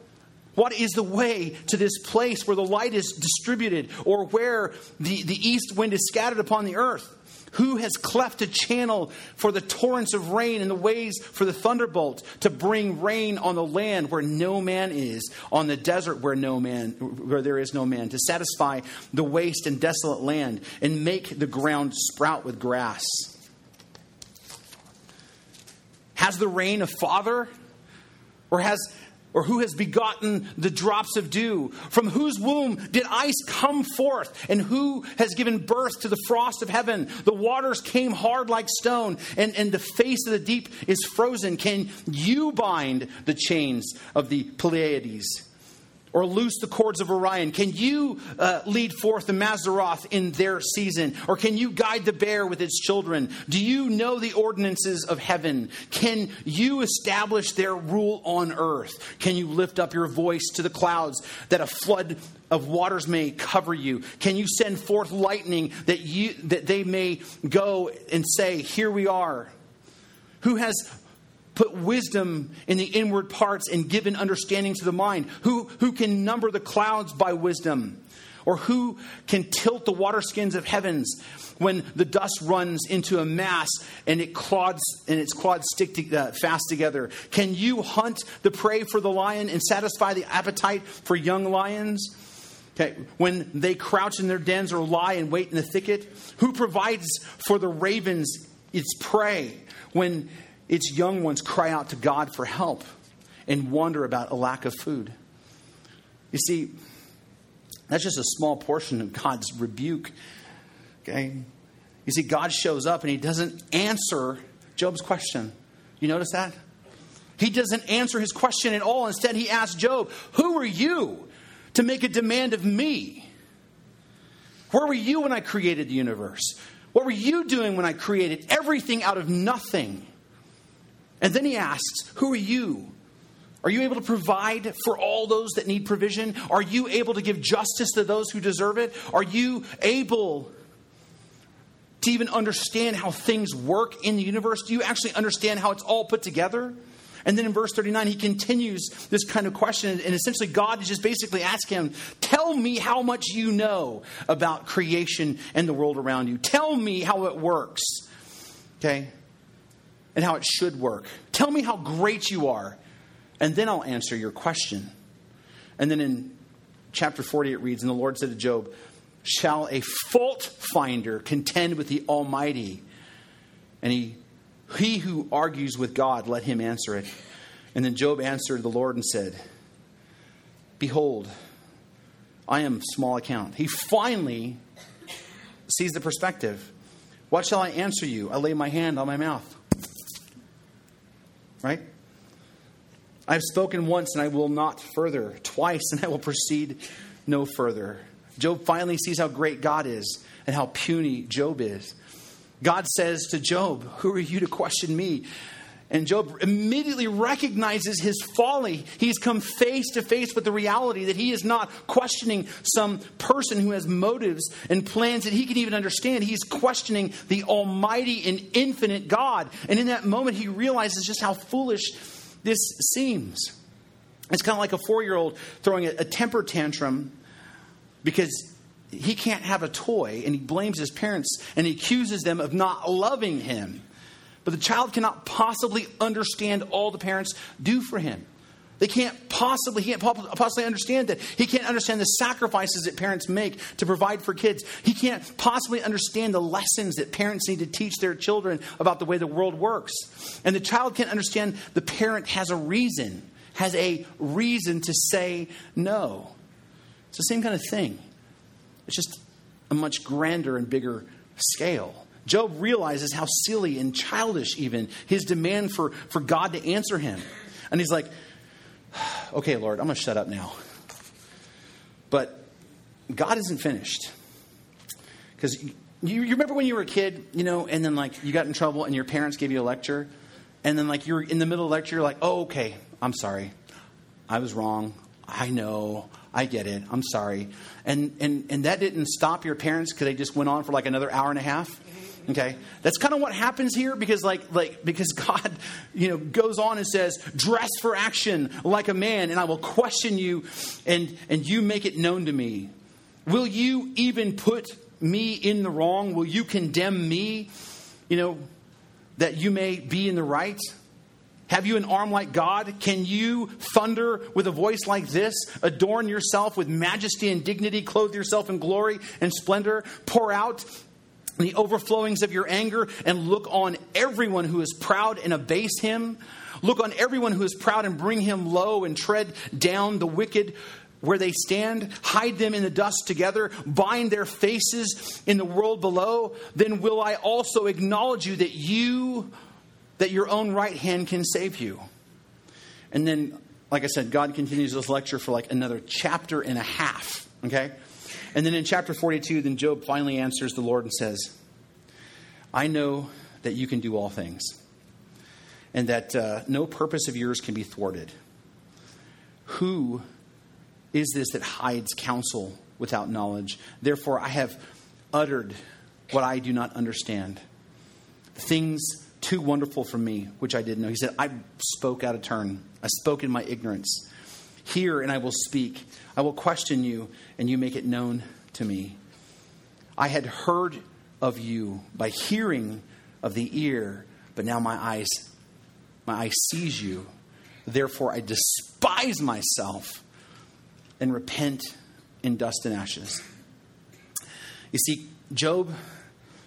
What is the way to this place where the light is distributed or where the, the east wind is scattered upon the earth? Who has cleft a channel for the torrents of rain and the ways for the thunderbolt to bring rain on the land where no man is, on the desert where no man where there is no man, to satisfy the waste and desolate land and make the ground sprout with grass? Has the rain a father? Or has or who has begotten the drops of dew? From whose womb did ice come forth? And who has given birth to the frost of heaven? The waters came hard like stone, and, and the face of the deep is frozen. Can you bind the chains of the Pleiades? Or loose the cords of Orion? Can you uh, lead forth the Mazzaroth in their season? Or can you guide the bear with its children? Do you know the ordinances of heaven? Can you establish their rule on earth? Can you lift up your voice to the clouds that a flood of waters may cover you? Can you send forth lightning that you that they may go and say, "Here we are"? Who has put wisdom in the inward parts and given understanding to the mind? Who, who can number the clouds by wisdom? Or who can tilt the water skins of heavens when the dust runs into a mass and it clods and its clods stick to, uh, fast together? Can you hunt the prey for the lion and satisfy the appetite for young lions? Okay, when they crouch in their dens or lie and wait in the thicket, who provides for the ravens its prey when its young ones cry out to God for help and wonder about a lack of food? You see, that's just a small portion of God's rebuke. Okay? You see, God shows up and he doesn't answer Job's question. You notice that? He doesn't answer his question at all. Instead, he asks Job, Who are you to make a demand of me? Where were you when I created the universe? What were you doing when I created everything out of nothing? And then he asks, Who are you are you able to provide for all those that need provision? Are you able to give justice to those who deserve it? Are you able to even understand how things work in the universe? Do you actually understand how it's all put together? And then in verse 39, he continues this kind of question. And essentially, God is just basically asking him, Tell me how much you know about creation and the world around you. Tell me how it works. Okay? And how it should work. Tell me how great you are and then I'll answer your question. And then in chapter 40, it reads And the Lord said to Job, Shall a fault finder contend with the Almighty? And he, he who argues with God, let him answer it. And then Job answered the Lord and said, Behold, I am small account. He finally sees the perspective. What shall I answer you? I lay my hand on my mouth. Right? I have spoken once and I will not further, twice and I will proceed no further. Job finally sees how great God is and how puny Job is. God says to Job, Who are you to question me? And Job immediately recognizes his folly. He's come face to face with the reality that he is not questioning some person who has motives and plans that he can even understand. He's questioning the almighty and infinite God. And in that moment, he realizes just how foolish this seems. It's kind of like a four year old throwing a, temper tantrum because he can't have a toy and he blames his parents and he accuses them of not loving him. But the child cannot possibly understand all the parents do for him. They can't possibly, he can't possibly understand that. He can't understand the sacrifices that parents make to provide for kids. He can't possibly understand the lessons that parents need to teach their children about the way the world works. And the child can't understand the parent has a reason, has a reason to say no. It's the same kind of thing. It's just a much grander and bigger scale. Job realizes how silly and childish, even, his demand for, for God to answer him. And he's like, okay, Lord, I'm going to shut up now. But God isn't finished. Because you, you, remember when you were a kid, you know, and then like you got in trouble and your parents gave you a lecture, and then like you're in the middle of the lecture, you're like, oh, okay, I'm sorry. I was wrong. I know. I get it. I'm sorry. And, and, and that didn't stop your parents because they just went on for like another hour and a half. Okay, that's kind of what happens here because, like, like because God, you know, goes on and says, "Dress for action like a man, and I will question you, and and you make it known to me. Will you even put me in the wrong? Will you condemn me? You know, that you may be in the right." Have you an arm like God? Can you thunder with a voice like this? Adorn yourself with majesty and dignity, clothe yourself in glory and splendor, pour out the overflowings of your anger and look on everyone who is proud and abase him. Look on everyone who is proud and bring him low and tread down the wicked where they stand, hide them in the dust together, bind their faces in the world below, then will I also acknowledge you that you, that your own right hand can save you. And then, like I said, God continues this lecture for like another chapter and a half, okay? And then in chapter 42, then Job finally answers the Lord and says, I know that you can do all things, and that uh, no purpose of yours can be thwarted. Who is this that hides counsel without knowledge? Therefore, I have uttered what I do not understand, things too wonderful for me, which I didn't know. He said, I spoke out of turn. I spoke in my ignorance. Hear, and I will speak. I will question you, and you make it known to me. I had heard of you by hearing of the ear, but now my eyes, my eye sees you. Therefore, I despise myself and repent in dust and ashes. You see, Job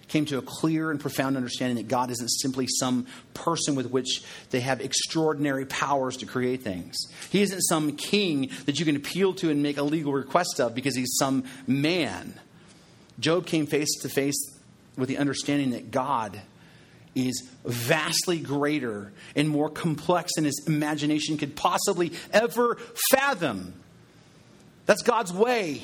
came to a clear and profound understanding that God isn't simply some person with which they have extraordinary powers to create things. He isn't some king that you can appeal to and make a legal request of because he's some man. Job came face to face with the understanding that God is vastly greater and more complex than his imagination could possibly ever fathom. That's God's way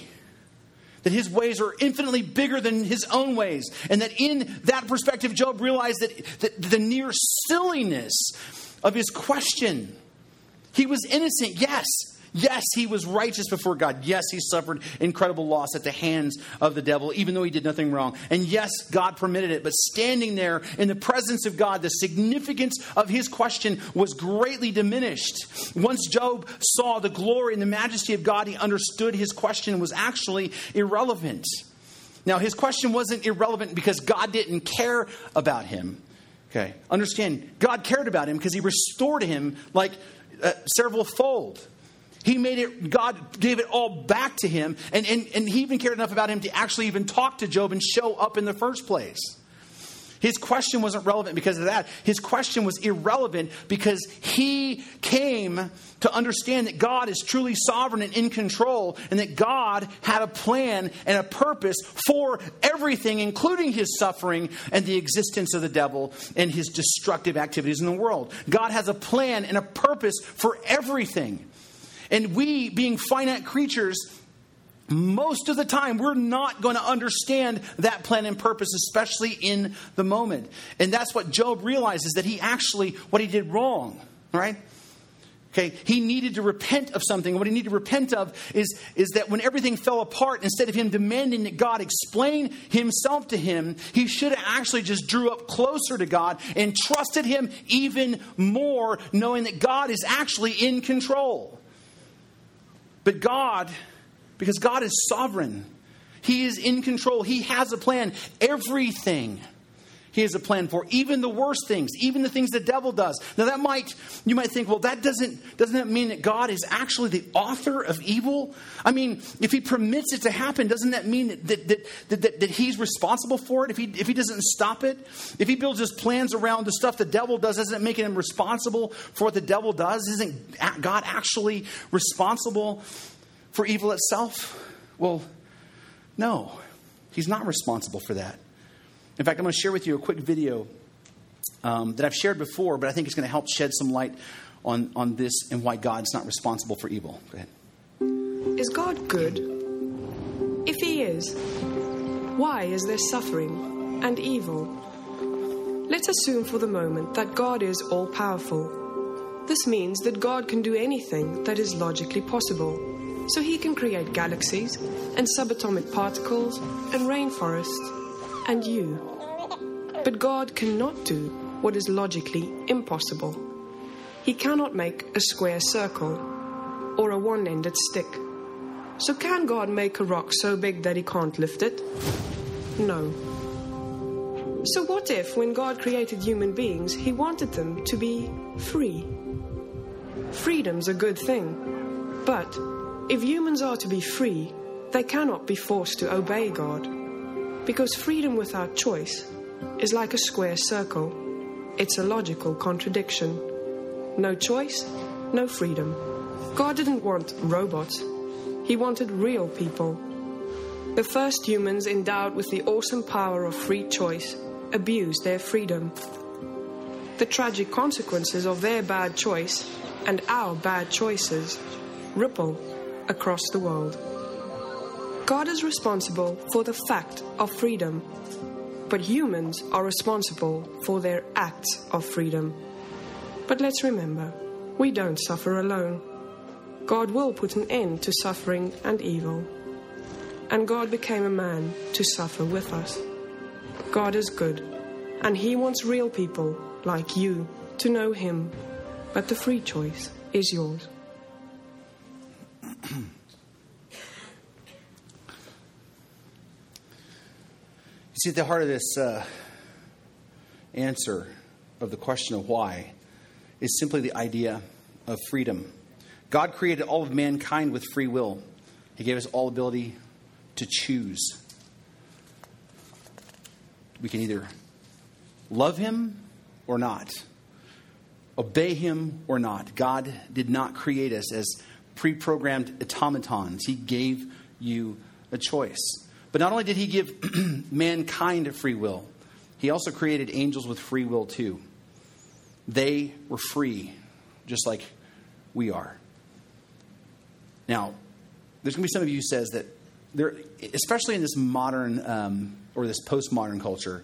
that his ways are infinitely bigger than his own ways. And that in that perspective, Job realized that, that the near silliness of his question. He was innocent, yes, Yes, he was righteous before God. Yes, he suffered incredible loss at the hands of the devil, even though he did nothing wrong. And yes, God permitted it. But standing there in the presence of God, the significance of his question was greatly diminished. Once Job saw the glory and the majesty of God, he understood his question was actually irrelevant. Now, his question wasn't irrelevant because God didn't care about him. Okay, understand, God cared about him because he restored him like uh, several fold. He made it, God gave it all back to him. And, and, and he even cared enough about him to actually even talk to Job and show up in the first place. His question wasn't relevant because of that. His question was irrelevant because he came to understand that God is truly sovereign and in control, and that God had a plan and a purpose for everything, including his suffering and the existence of the devil and his destructive activities in the world. God has a plan and a purpose for everything. And we, being finite creatures, most of the time we're not going to understand that plan and purpose especially in the moment. And that's what job realizes that he actually what he did wrong right? Okay he needed to repent of something. What he needed to repent of is is that when everything fell apart instead of him demanding that god explain himself to him he should have actually just drew up closer to god and trusted him even more knowing that god is actually in control but God, because God is sovereign, He is in control, He has a plan. Everything He has a plan for, even the worst things, even the things the devil does. Now that might you might think, well, that doesn't doesn't that mean that God is actually the author of evil? I mean, if He permits it to happen, doesn't that mean that that, that, that, that He's responsible for it? If He if He doesn't stop it, if He builds His plans around the stuff the devil does, doesn't it make Him responsible for what the devil does? Isn't God actually responsible? for evil itself? Well, no, he's not responsible for that. In fact, I'm going to share with you a quick video um, that I've shared before, but I think it's going to help shed some light on, on this and why God's not responsible for evil. Go ahead. Is God good? If He is, why is there suffering and evil? Let's assume for the moment that God is all powerful. This means that God can do anything that is logically possible so he can create galaxies and subatomic particles and rainforests and you. But God cannot do what is logically impossible. He cannot make a square circle or a one ended stick. So, can God make a rock so big that he can't lift it? No. So, what if, when God created human beings, he wanted them to be free? Freedom's a good thing, but if humans are to be free, they cannot be forced to obey God. Because freedom without choice is like a square circle. It's a logical contradiction. No choice, no freedom. God didn't want robots, He wanted real people. The first humans endowed with the awesome power of free choice abused their freedom. The tragic consequences of their bad choice and our bad choices ripple across the world. God is responsible for the fact of freedom, but humans are responsible for their acts of freedom. But let's remember, we don't suffer alone. God will put an end to suffering and evil. And God became a man to suffer with us. God is good, and He wants real people like you, to know Him, but the free choice is yours. See, at the heart of this uh, answer of the question of why is simply the idea of freedom. God created all of mankind with free will, He gave us all ability to choose. We can either love Him or not, obey Him or not. God did not create us as pre programmed automatons, He gave you a choice. But not only did he give mankind free will, he also created angels with free will too. They were free, just like we are. Now, there's going to be some of you who says that there, especially in this modern um, or this postmodern culture,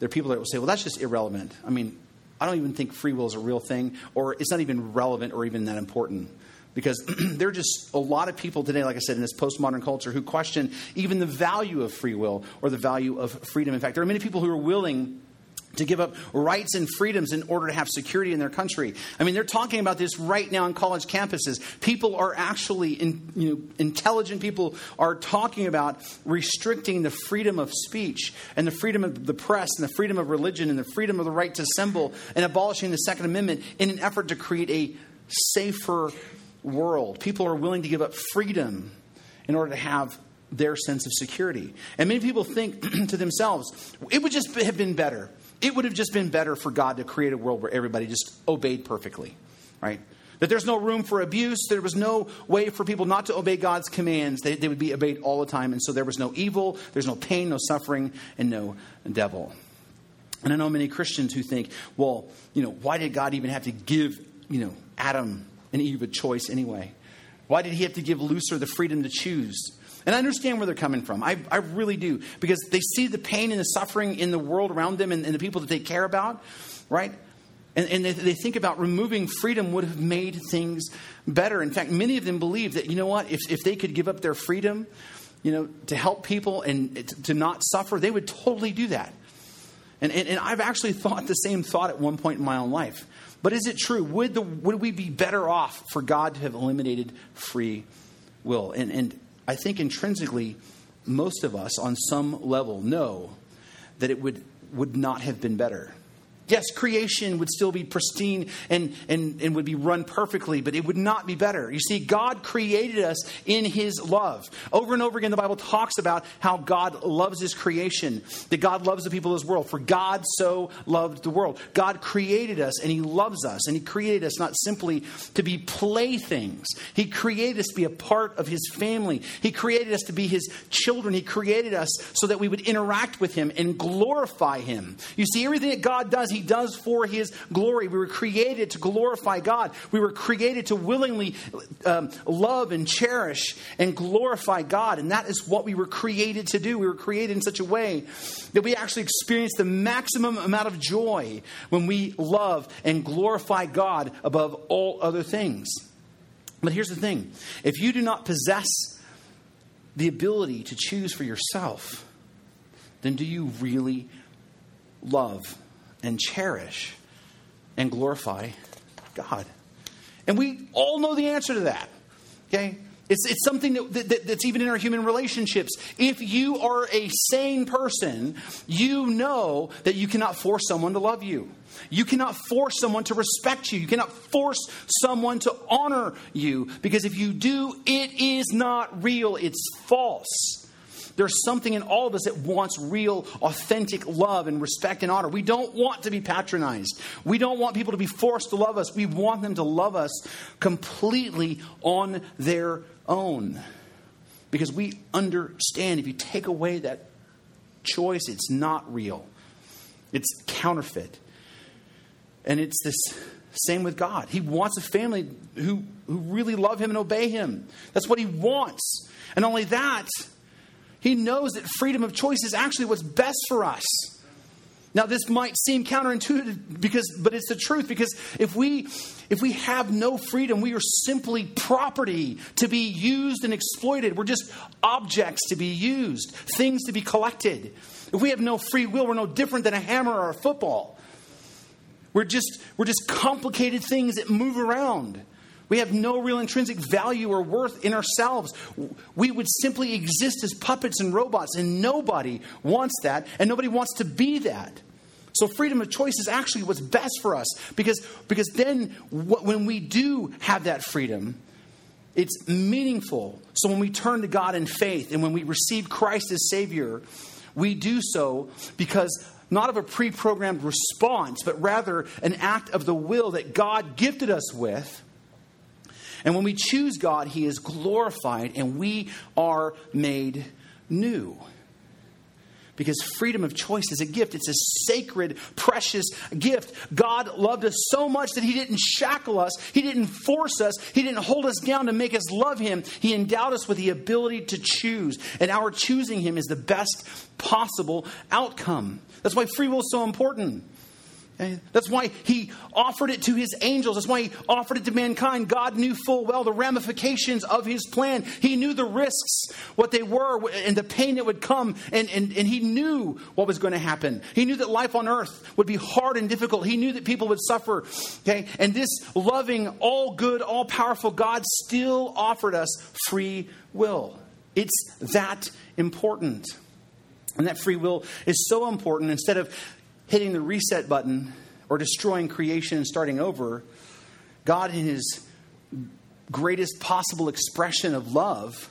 there are people that will say, "Well, that's just irrelevant." I mean, I don't even think free will is a real thing, or it's not even relevant or even that important because there are just a lot of people today, like I said, in this postmodern culture who question even the value of free will or the value of freedom. In fact, there are many people who are willing to give up rights and freedoms in order to have security in their country. I mean, they're talking about this right now on college campuses. People are actually, in, you know, intelligent people are talking about restricting the freedom of speech and the freedom of the press and the freedom of religion and the freedom of the right to assemble and abolishing the Second Amendment in an effort to create a safer world. People are willing to give up freedom in order to have their sense of security. And many people think to themselves, it would just have been better. It would have just been better for God to create a world where everybody just obeyed perfectly, right? That there's no room for abuse. There was no way for people not to obey God's commands. They, they would be obeyed all the time. And so there was no evil, there's no pain, no suffering, and no devil. And I know many Christians who think, well, you know, why did God even have to give, you know, Adam and Eve a choice anyway? Why did he have to give Lucifer the freedom to choose? And I understand where they're coming from. I, I really do. Because they see the pain and the suffering in the world around them and, and the people that they care about, right? And, and they, they, think about removing freedom would have made things better. In fact, many of them believe that, you know what, if, if they could give up their freedom, you know, to help people and to, to not suffer, they would totally do that. And, and, and I've actually thought the same thought at one point in my own life. But is it true? Would, the, would we be better off for God to have eliminated free will? And, and I think intrinsically, most of us on some level know that it would, would not have been better. Yes, creation would still be pristine and, and, and would be run perfectly, but it would not be better. You see, God created us in His love. Over and over again, the Bible talks about how God loves His creation, that God loves the people of His world. For God so loved the world. God created us and He loves us, and He created us not simply to be playthings. He created us to be a part of His family. He created us to be His children. He created us so that we would interact with Him and glorify Him. You see, everything that God does, He does for His glory. We were created to glorify God. We were created to willingly um, love and cherish and glorify God. And that is what we were created to do. We were created in such a way that we actually experience the maximum amount of joy when we love and glorify God above all other things. But here's the thing if you do not possess the ability to choose for yourself, then do you really love and cherish and glorify God? And we all know the answer to that. Okay? It's, it's something that, that, that's even in our human relationships. If you are a sane person, you know that you cannot force someone to love you. You cannot force someone to respect you. You cannot force someone to honor you because if you do, it is not real, it's false. There's something in all of us that wants real, authentic love and respect and honor. We don't want to be patronized. We don't want people to be forced to love us. We want them to love us completely on their own. Because we understand if you take away that choice, it's not real, it's counterfeit. And it's this same with God. He wants a family who, who really love Him and obey Him. That's what He wants. And only that, he knows that freedom of choice is actually what's best for us. Now, this might seem counterintuitive because, but it's the truth. Because if we if we have no freedom, we are simply property to be used and exploited. We're just objects to be used, things to be collected. If we have no free will, we're no different than a hammer or a football. We're just, we're just complicated things that move around. We have no real intrinsic value or worth in ourselves. We would simply exist as puppets and robots, and nobody wants that, and nobody wants to be that. So, freedom of choice is actually what's best for us because, because then when we do have that freedom, it's meaningful. So, when we turn to God in faith and when we receive Christ as Savior, we do so because not of a pre programmed response, but rather an act of the will that God gifted us with and when we choose God, He is glorified and we are made new. Because freedom of choice is a gift. It's a sacred, precious gift. God loved us so much that He didn't shackle us, He didn't force us, He didn't hold us down to make us love Him. He endowed us with the ability to choose. And our choosing Him is the best possible outcome. That's why free will is so important. That's why he offered it to his angels. That's why he offered it to mankind. God knew full well the ramifications of his plan. He knew the risks, what they were, and the pain that would come. And, and, and he knew what was going to happen. He knew that life on earth would be hard and difficult. He knew that people would suffer. Okay? And this loving, all good, all powerful God still offered us free will. It's that important. And that free will is so important. Instead of hitting the reset button or destroying creation and starting over, God, in his greatest possible expression of love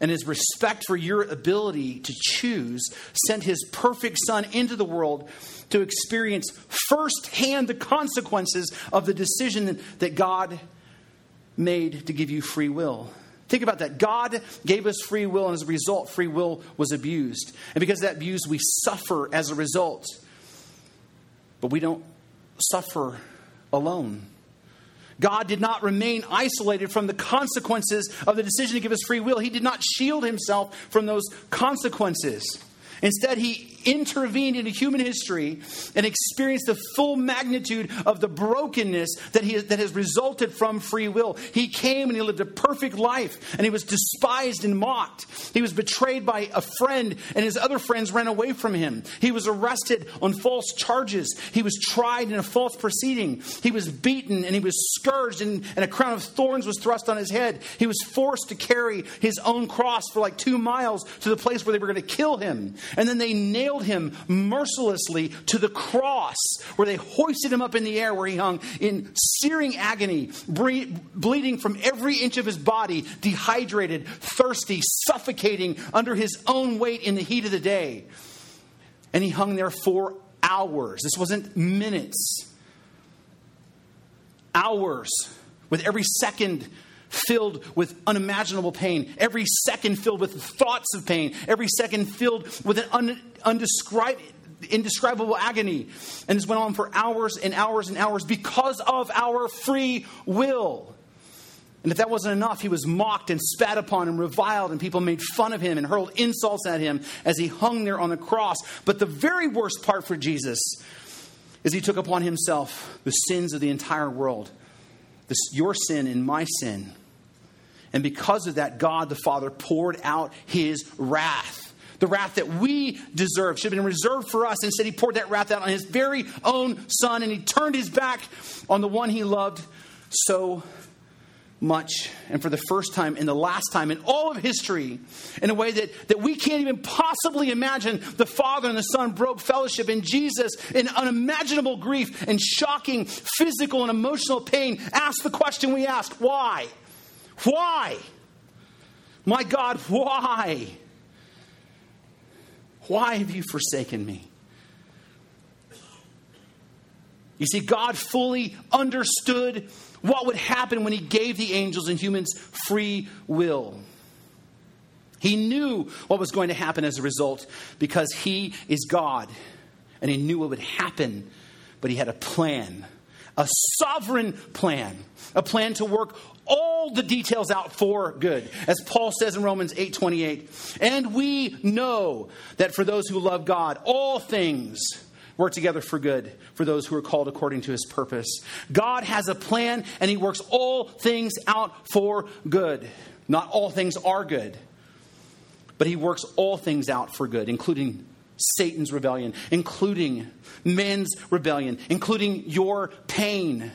and his respect for your ability to choose, sent his perfect son into the world to experience firsthand the consequences of the decision that God made to give you free will. Think about that. God gave us free will, and as a result, free will was abused. And because of that abuse, we suffer as a result. But we don't suffer alone. God did not remain isolated from the consequences of the decision to give us free will. He did not shield himself from those consequences. Instead, he intervened into human history and experienced the full magnitude of the brokenness that, he, that has resulted from free will. He came and he lived a perfect life, and he was despised and mocked. He was betrayed by a friend, and his other friends ran away from him. He was arrested on false charges. He was tried in a false proceeding. He was beaten and he was scourged, and, and a crown of thorns was thrust on his head. He was forced to carry his own cross for like two miles to the place where they were going to kill him. And then they nailed him mercilessly to the cross, where they hoisted him up in the air, where he hung in searing agony, bleeding from every inch of his body, dehydrated, thirsty, suffocating under his own weight in the heat of the day. And he hung there for hours. This wasn't minutes, hours, with every second filled with unimaginable pain, every second filled with thoughts of pain, every second filled with an un, undescribable indescribable agony. And this went on for hours and hours and hours because of our free will. And if that wasn't enough, he was mocked and spat upon and reviled, and people made fun of him and hurled insults at him as he hung there on the cross. But the very worst part for Jesus is he took upon himself the sins of the entire world. This, your sin and my sin. And because of that, God the Father poured out his wrath. The wrath that we deserve should have been reserved for us. Instead, he poured that wrath out on his very own son, and he turned his back on the one he loved so much. And for the first time and the last time in all of history, in a way that, that we can't even possibly imagine, the Father and the Son broke fellowship in Jesus in unimaginable grief and shocking physical and emotional pain. Ask the question we ask why? Why? My God, why? Why have you forsaken me? You see, God fully understood what would happen when He gave the angels and humans free will. He knew what was going to happen as a result because He is God and He knew what would happen, but He had a plan, a sovereign plan, a plan to work all the details out for good. As Paul says in Romans 8:28, "And we know that for those who love God, all things work together for good for those who are called according to his purpose." God has a plan and he works all things out for good. Not all things are good, but he works all things out for good, including Satan's rebellion, including men's rebellion, including your pain.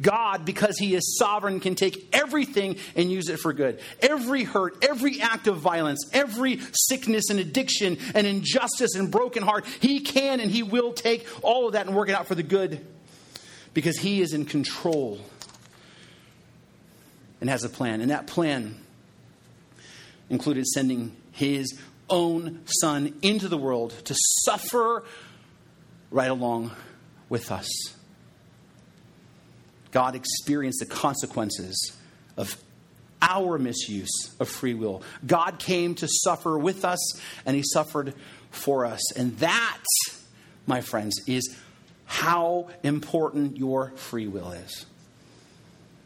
God, because He is sovereign, can take everything and use it for good. Every hurt, every act of violence, every sickness and addiction and injustice and broken heart, He can and He will take all of that and work it out for the good because He is in control and has a plan. And that plan included sending His own Son into the world to suffer right along with us. God experienced the consequences of our misuse of free will. God came to suffer with us, and He suffered for us. And that, my friends, is how important your free will is.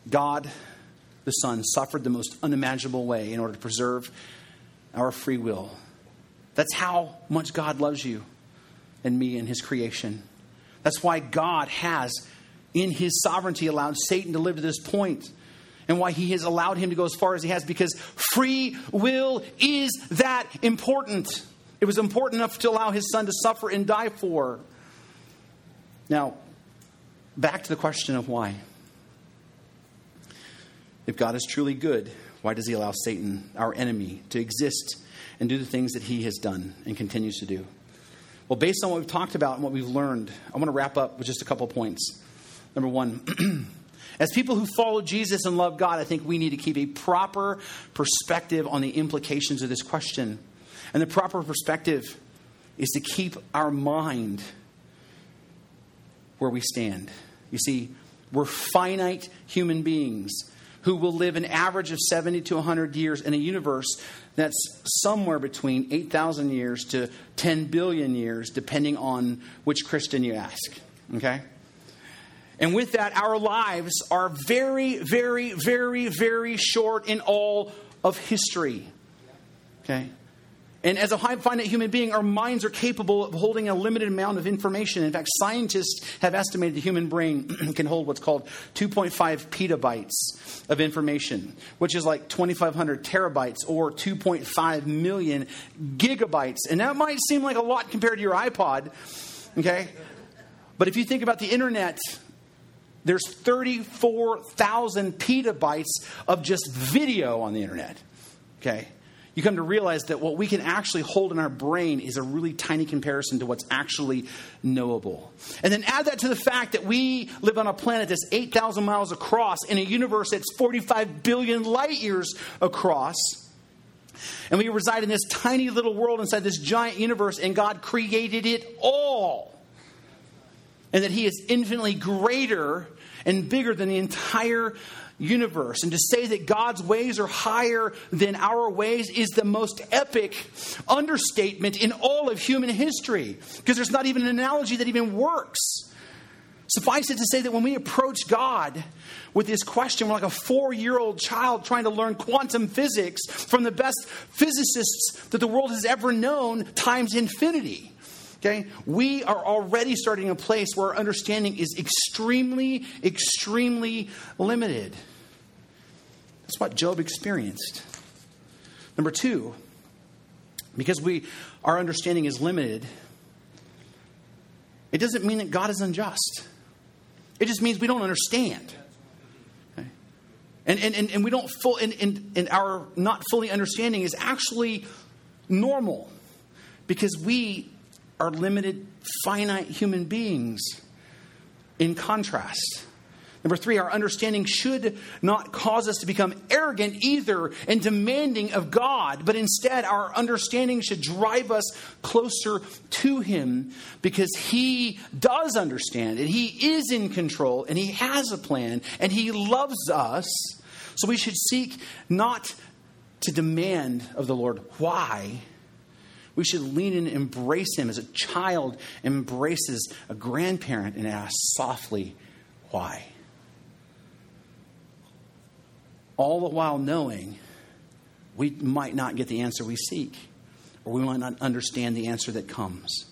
God, the Son, suffered the most unimaginable way in order to preserve our free will. That's how much God loves you and me and His creation. That's why God has, in His sovereignty, allowed Satan to live to this point and why he has allowed him to go as far as he has because free will is that important. It was important enough to allow his son to suffer and die for. Now, back to the question of why. If God is truly good, why does he allow Satan, our enemy, to exist and do the things that he has done and continues to do? Well, based on what we've talked about and what we've learned, I want to wrap up with just a couple points. Number one, as people who follow Jesus and love God, I think we need to keep a proper perspective on the implications of this question. And the proper perspective is to keep our mind where we stand. You see, we're finite human beings who will live an average of 70 to 100 years in a universe that's somewhere between 8,000 years to 10 billion years, depending on which Christian you ask. Okay? And with that, our lives are very, very, very, very short in all of history. Okay? And as a finite human being, our minds are capable of holding a limited amount of information. In fact, scientists have estimated the human brain can hold what's called 2.5 petabytes of information, which is like 2,500 terabytes or 2.5 million gigabytes. And that might seem like a lot compared to your iPod, okay? But if you think about the internet, there's 34,000 petabytes of just video on the internet, okay? You come to realize that what we can actually hold in our brain is a really tiny comparison to what's actually knowable. And then add that to the fact that we live on a planet that's 8,000 miles across in a universe that's 45 billion light years across. And we reside in this tiny little world inside this giant universe, and God created it all. And that He is infinitely greater and bigger than the entire universe. And to say that God's ways are higher than our ways is the most epic understatement in all of human history because there's not even an analogy that even works. Suffice it to say that when we approach God with this question, we're like a four year old child trying to learn quantum physics from the best physicists that the world has ever known times infinity. Okay? We are already starting a place where our understanding is extremely, extremely limited. That's what Job experienced. Number two, because we our understanding is limited, it doesn't mean that God is unjust. It just means we don't understand. And, and, and, and we don't full and, and, and our not fully understanding is actually normal because we are limited, finite human beings in contrast. Number three, our understanding should not cause us to become arrogant either and demanding of God, but instead our understanding should drive us closer to Him because He does understand and He is in control and He has a plan and He loves us. So we should seek not to demand of the Lord why. We should lean and embrace Him as a child embraces a grandparent and ask softly, why? all the while knowing we might not get the answer we seek, or we might not understand the answer that comes.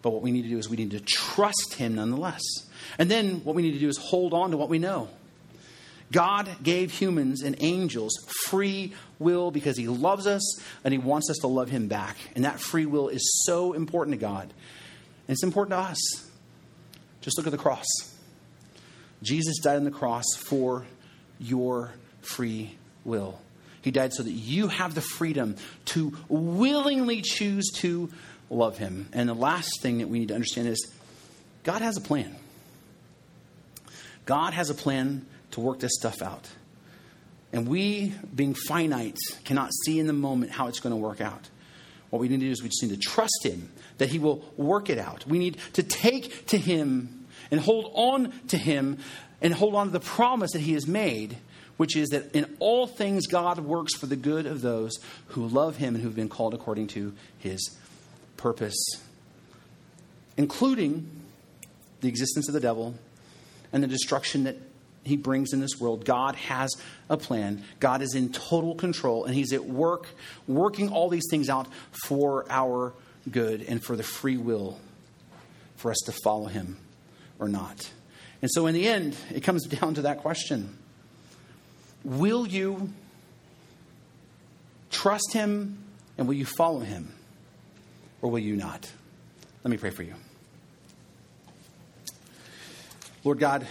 But what we need to do is we need to trust Him nonetheless. And then what we need to do is hold on to what we know. God gave humans and angels free will because He loves us and He wants us to love Him back. And that free will is so important to God. And it's important to us. Just look at the cross. Jesus died on the cross for your free will. He died so that you have the freedom to willingly choose to love Him. And the last thing that we need to understand is God has a plan. God has a plan to work this stuff out. And we, being finite, cannot see in the moment how it's going to work out. What we need to do is we just need to trust Him that He will work it out. We need to take to Him and hold on to Him and hold on to the promise that He has made, which is that in all things God works for the good of those who love Him and who've been called according to His purpose, including the existence of the devil and the destruction that he brings in this world. God has a plan. God is in total control, and He's at work, working all these things out for our good and for the free will for us to follow Him or not. And so, in the end, it comes down to that question Will you trust Him and will you follow Him, or will you not? Let me pray for you. Lord God,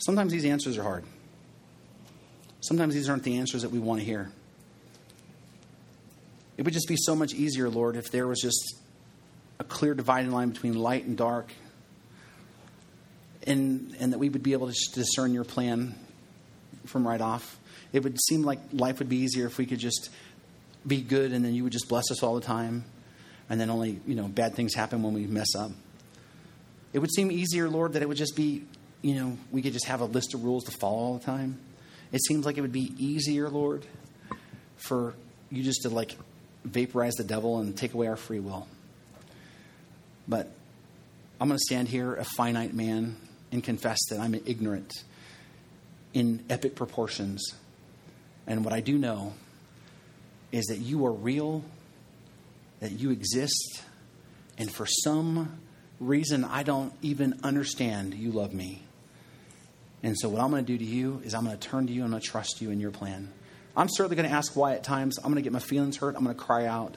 sometimes these answers are hard. Sometimes these aren't the answers that we want to hear. It would just be so much easier, Lord, if there was just a clear dividing line between light and dark, and, and that we would be able to discern your plan from right off. It would seem like life would be easier if we could just be good and then you would just bless us all the time and then only, you know, bad things happen when we mess up. It would seem easier, Lord, that it would just be, you know, we could just have a list of rules to follow all the time. It seems like it would be easier, Lord, for you just to like vaporize the devil and take away our free will. But I'm going to stand here, a finite man, and confess that I'm ignorant in epic proportions. And what I do know is that you are real that you exist, and for some reason I don't even understand, you love me. And so, what I'm going to do to you is I'm going to turn to you I'm going to trust you in your plan. I'm certainly going to ask why at times. I'm going to get my feelings hurt. I'm going to cry out.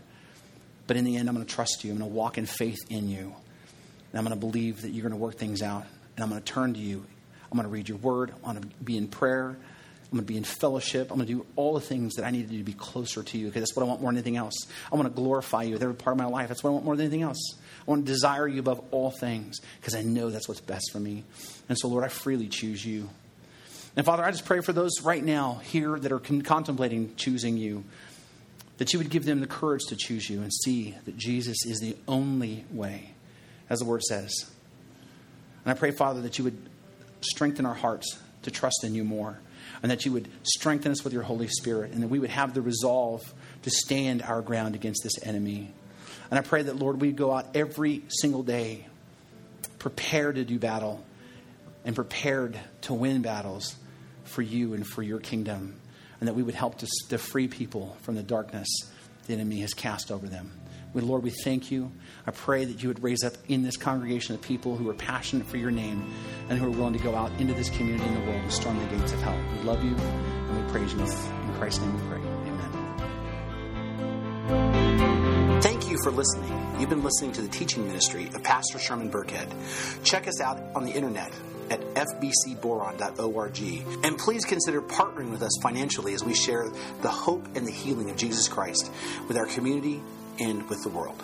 But in the end, I'm going to trust you. I'm going to walk in faith in you. And I'm going to believe that you're going to work things out. And I'm going to turn to you. I'm going to read your word. I'm going to be in prayer. I'm going to be in fellowship. I'm going to do all the things that I need to do to be closer to you because that's what I want more than anything else. I want to glorify you with every part of my life. That's what I want more than anything else. I want to desire you above all things because I know that's what's best for me. And so, Lord, I freely choose you. And Father, I just pray for those right now here that are con- contemplating choosing you, that you would give them the courage to choose you and see that Jesus is the only way, as the word says. And I pray, Father, that you would strengthen our hearts to trust in you more and that you would strengthen us with your Holy Spirit, and that we would have the resolve to stand our ground against this enemy. And I pray that, Lord, we go out every single day prepared to do battle and prepared to win battles for you and for your kingdom, and that we would help to, to free people from the darkness the enemy has cast over them. We, Lord, we thank you. I pray that you would raise up in this congregation of people who are passionate for your name and who are willing to go out into this community and the world and storm the gates of hell. We love you and we praise you. In Christ's name we pray. Amen. Thank you for listening. You've been listening to the teaching ministry of Pastor Sherman Burkhead. Check us out on the internet at fbcboron.org. And please consider partnering with us financially as we share the hope and the healing of Jesus Christ with our community and with the world.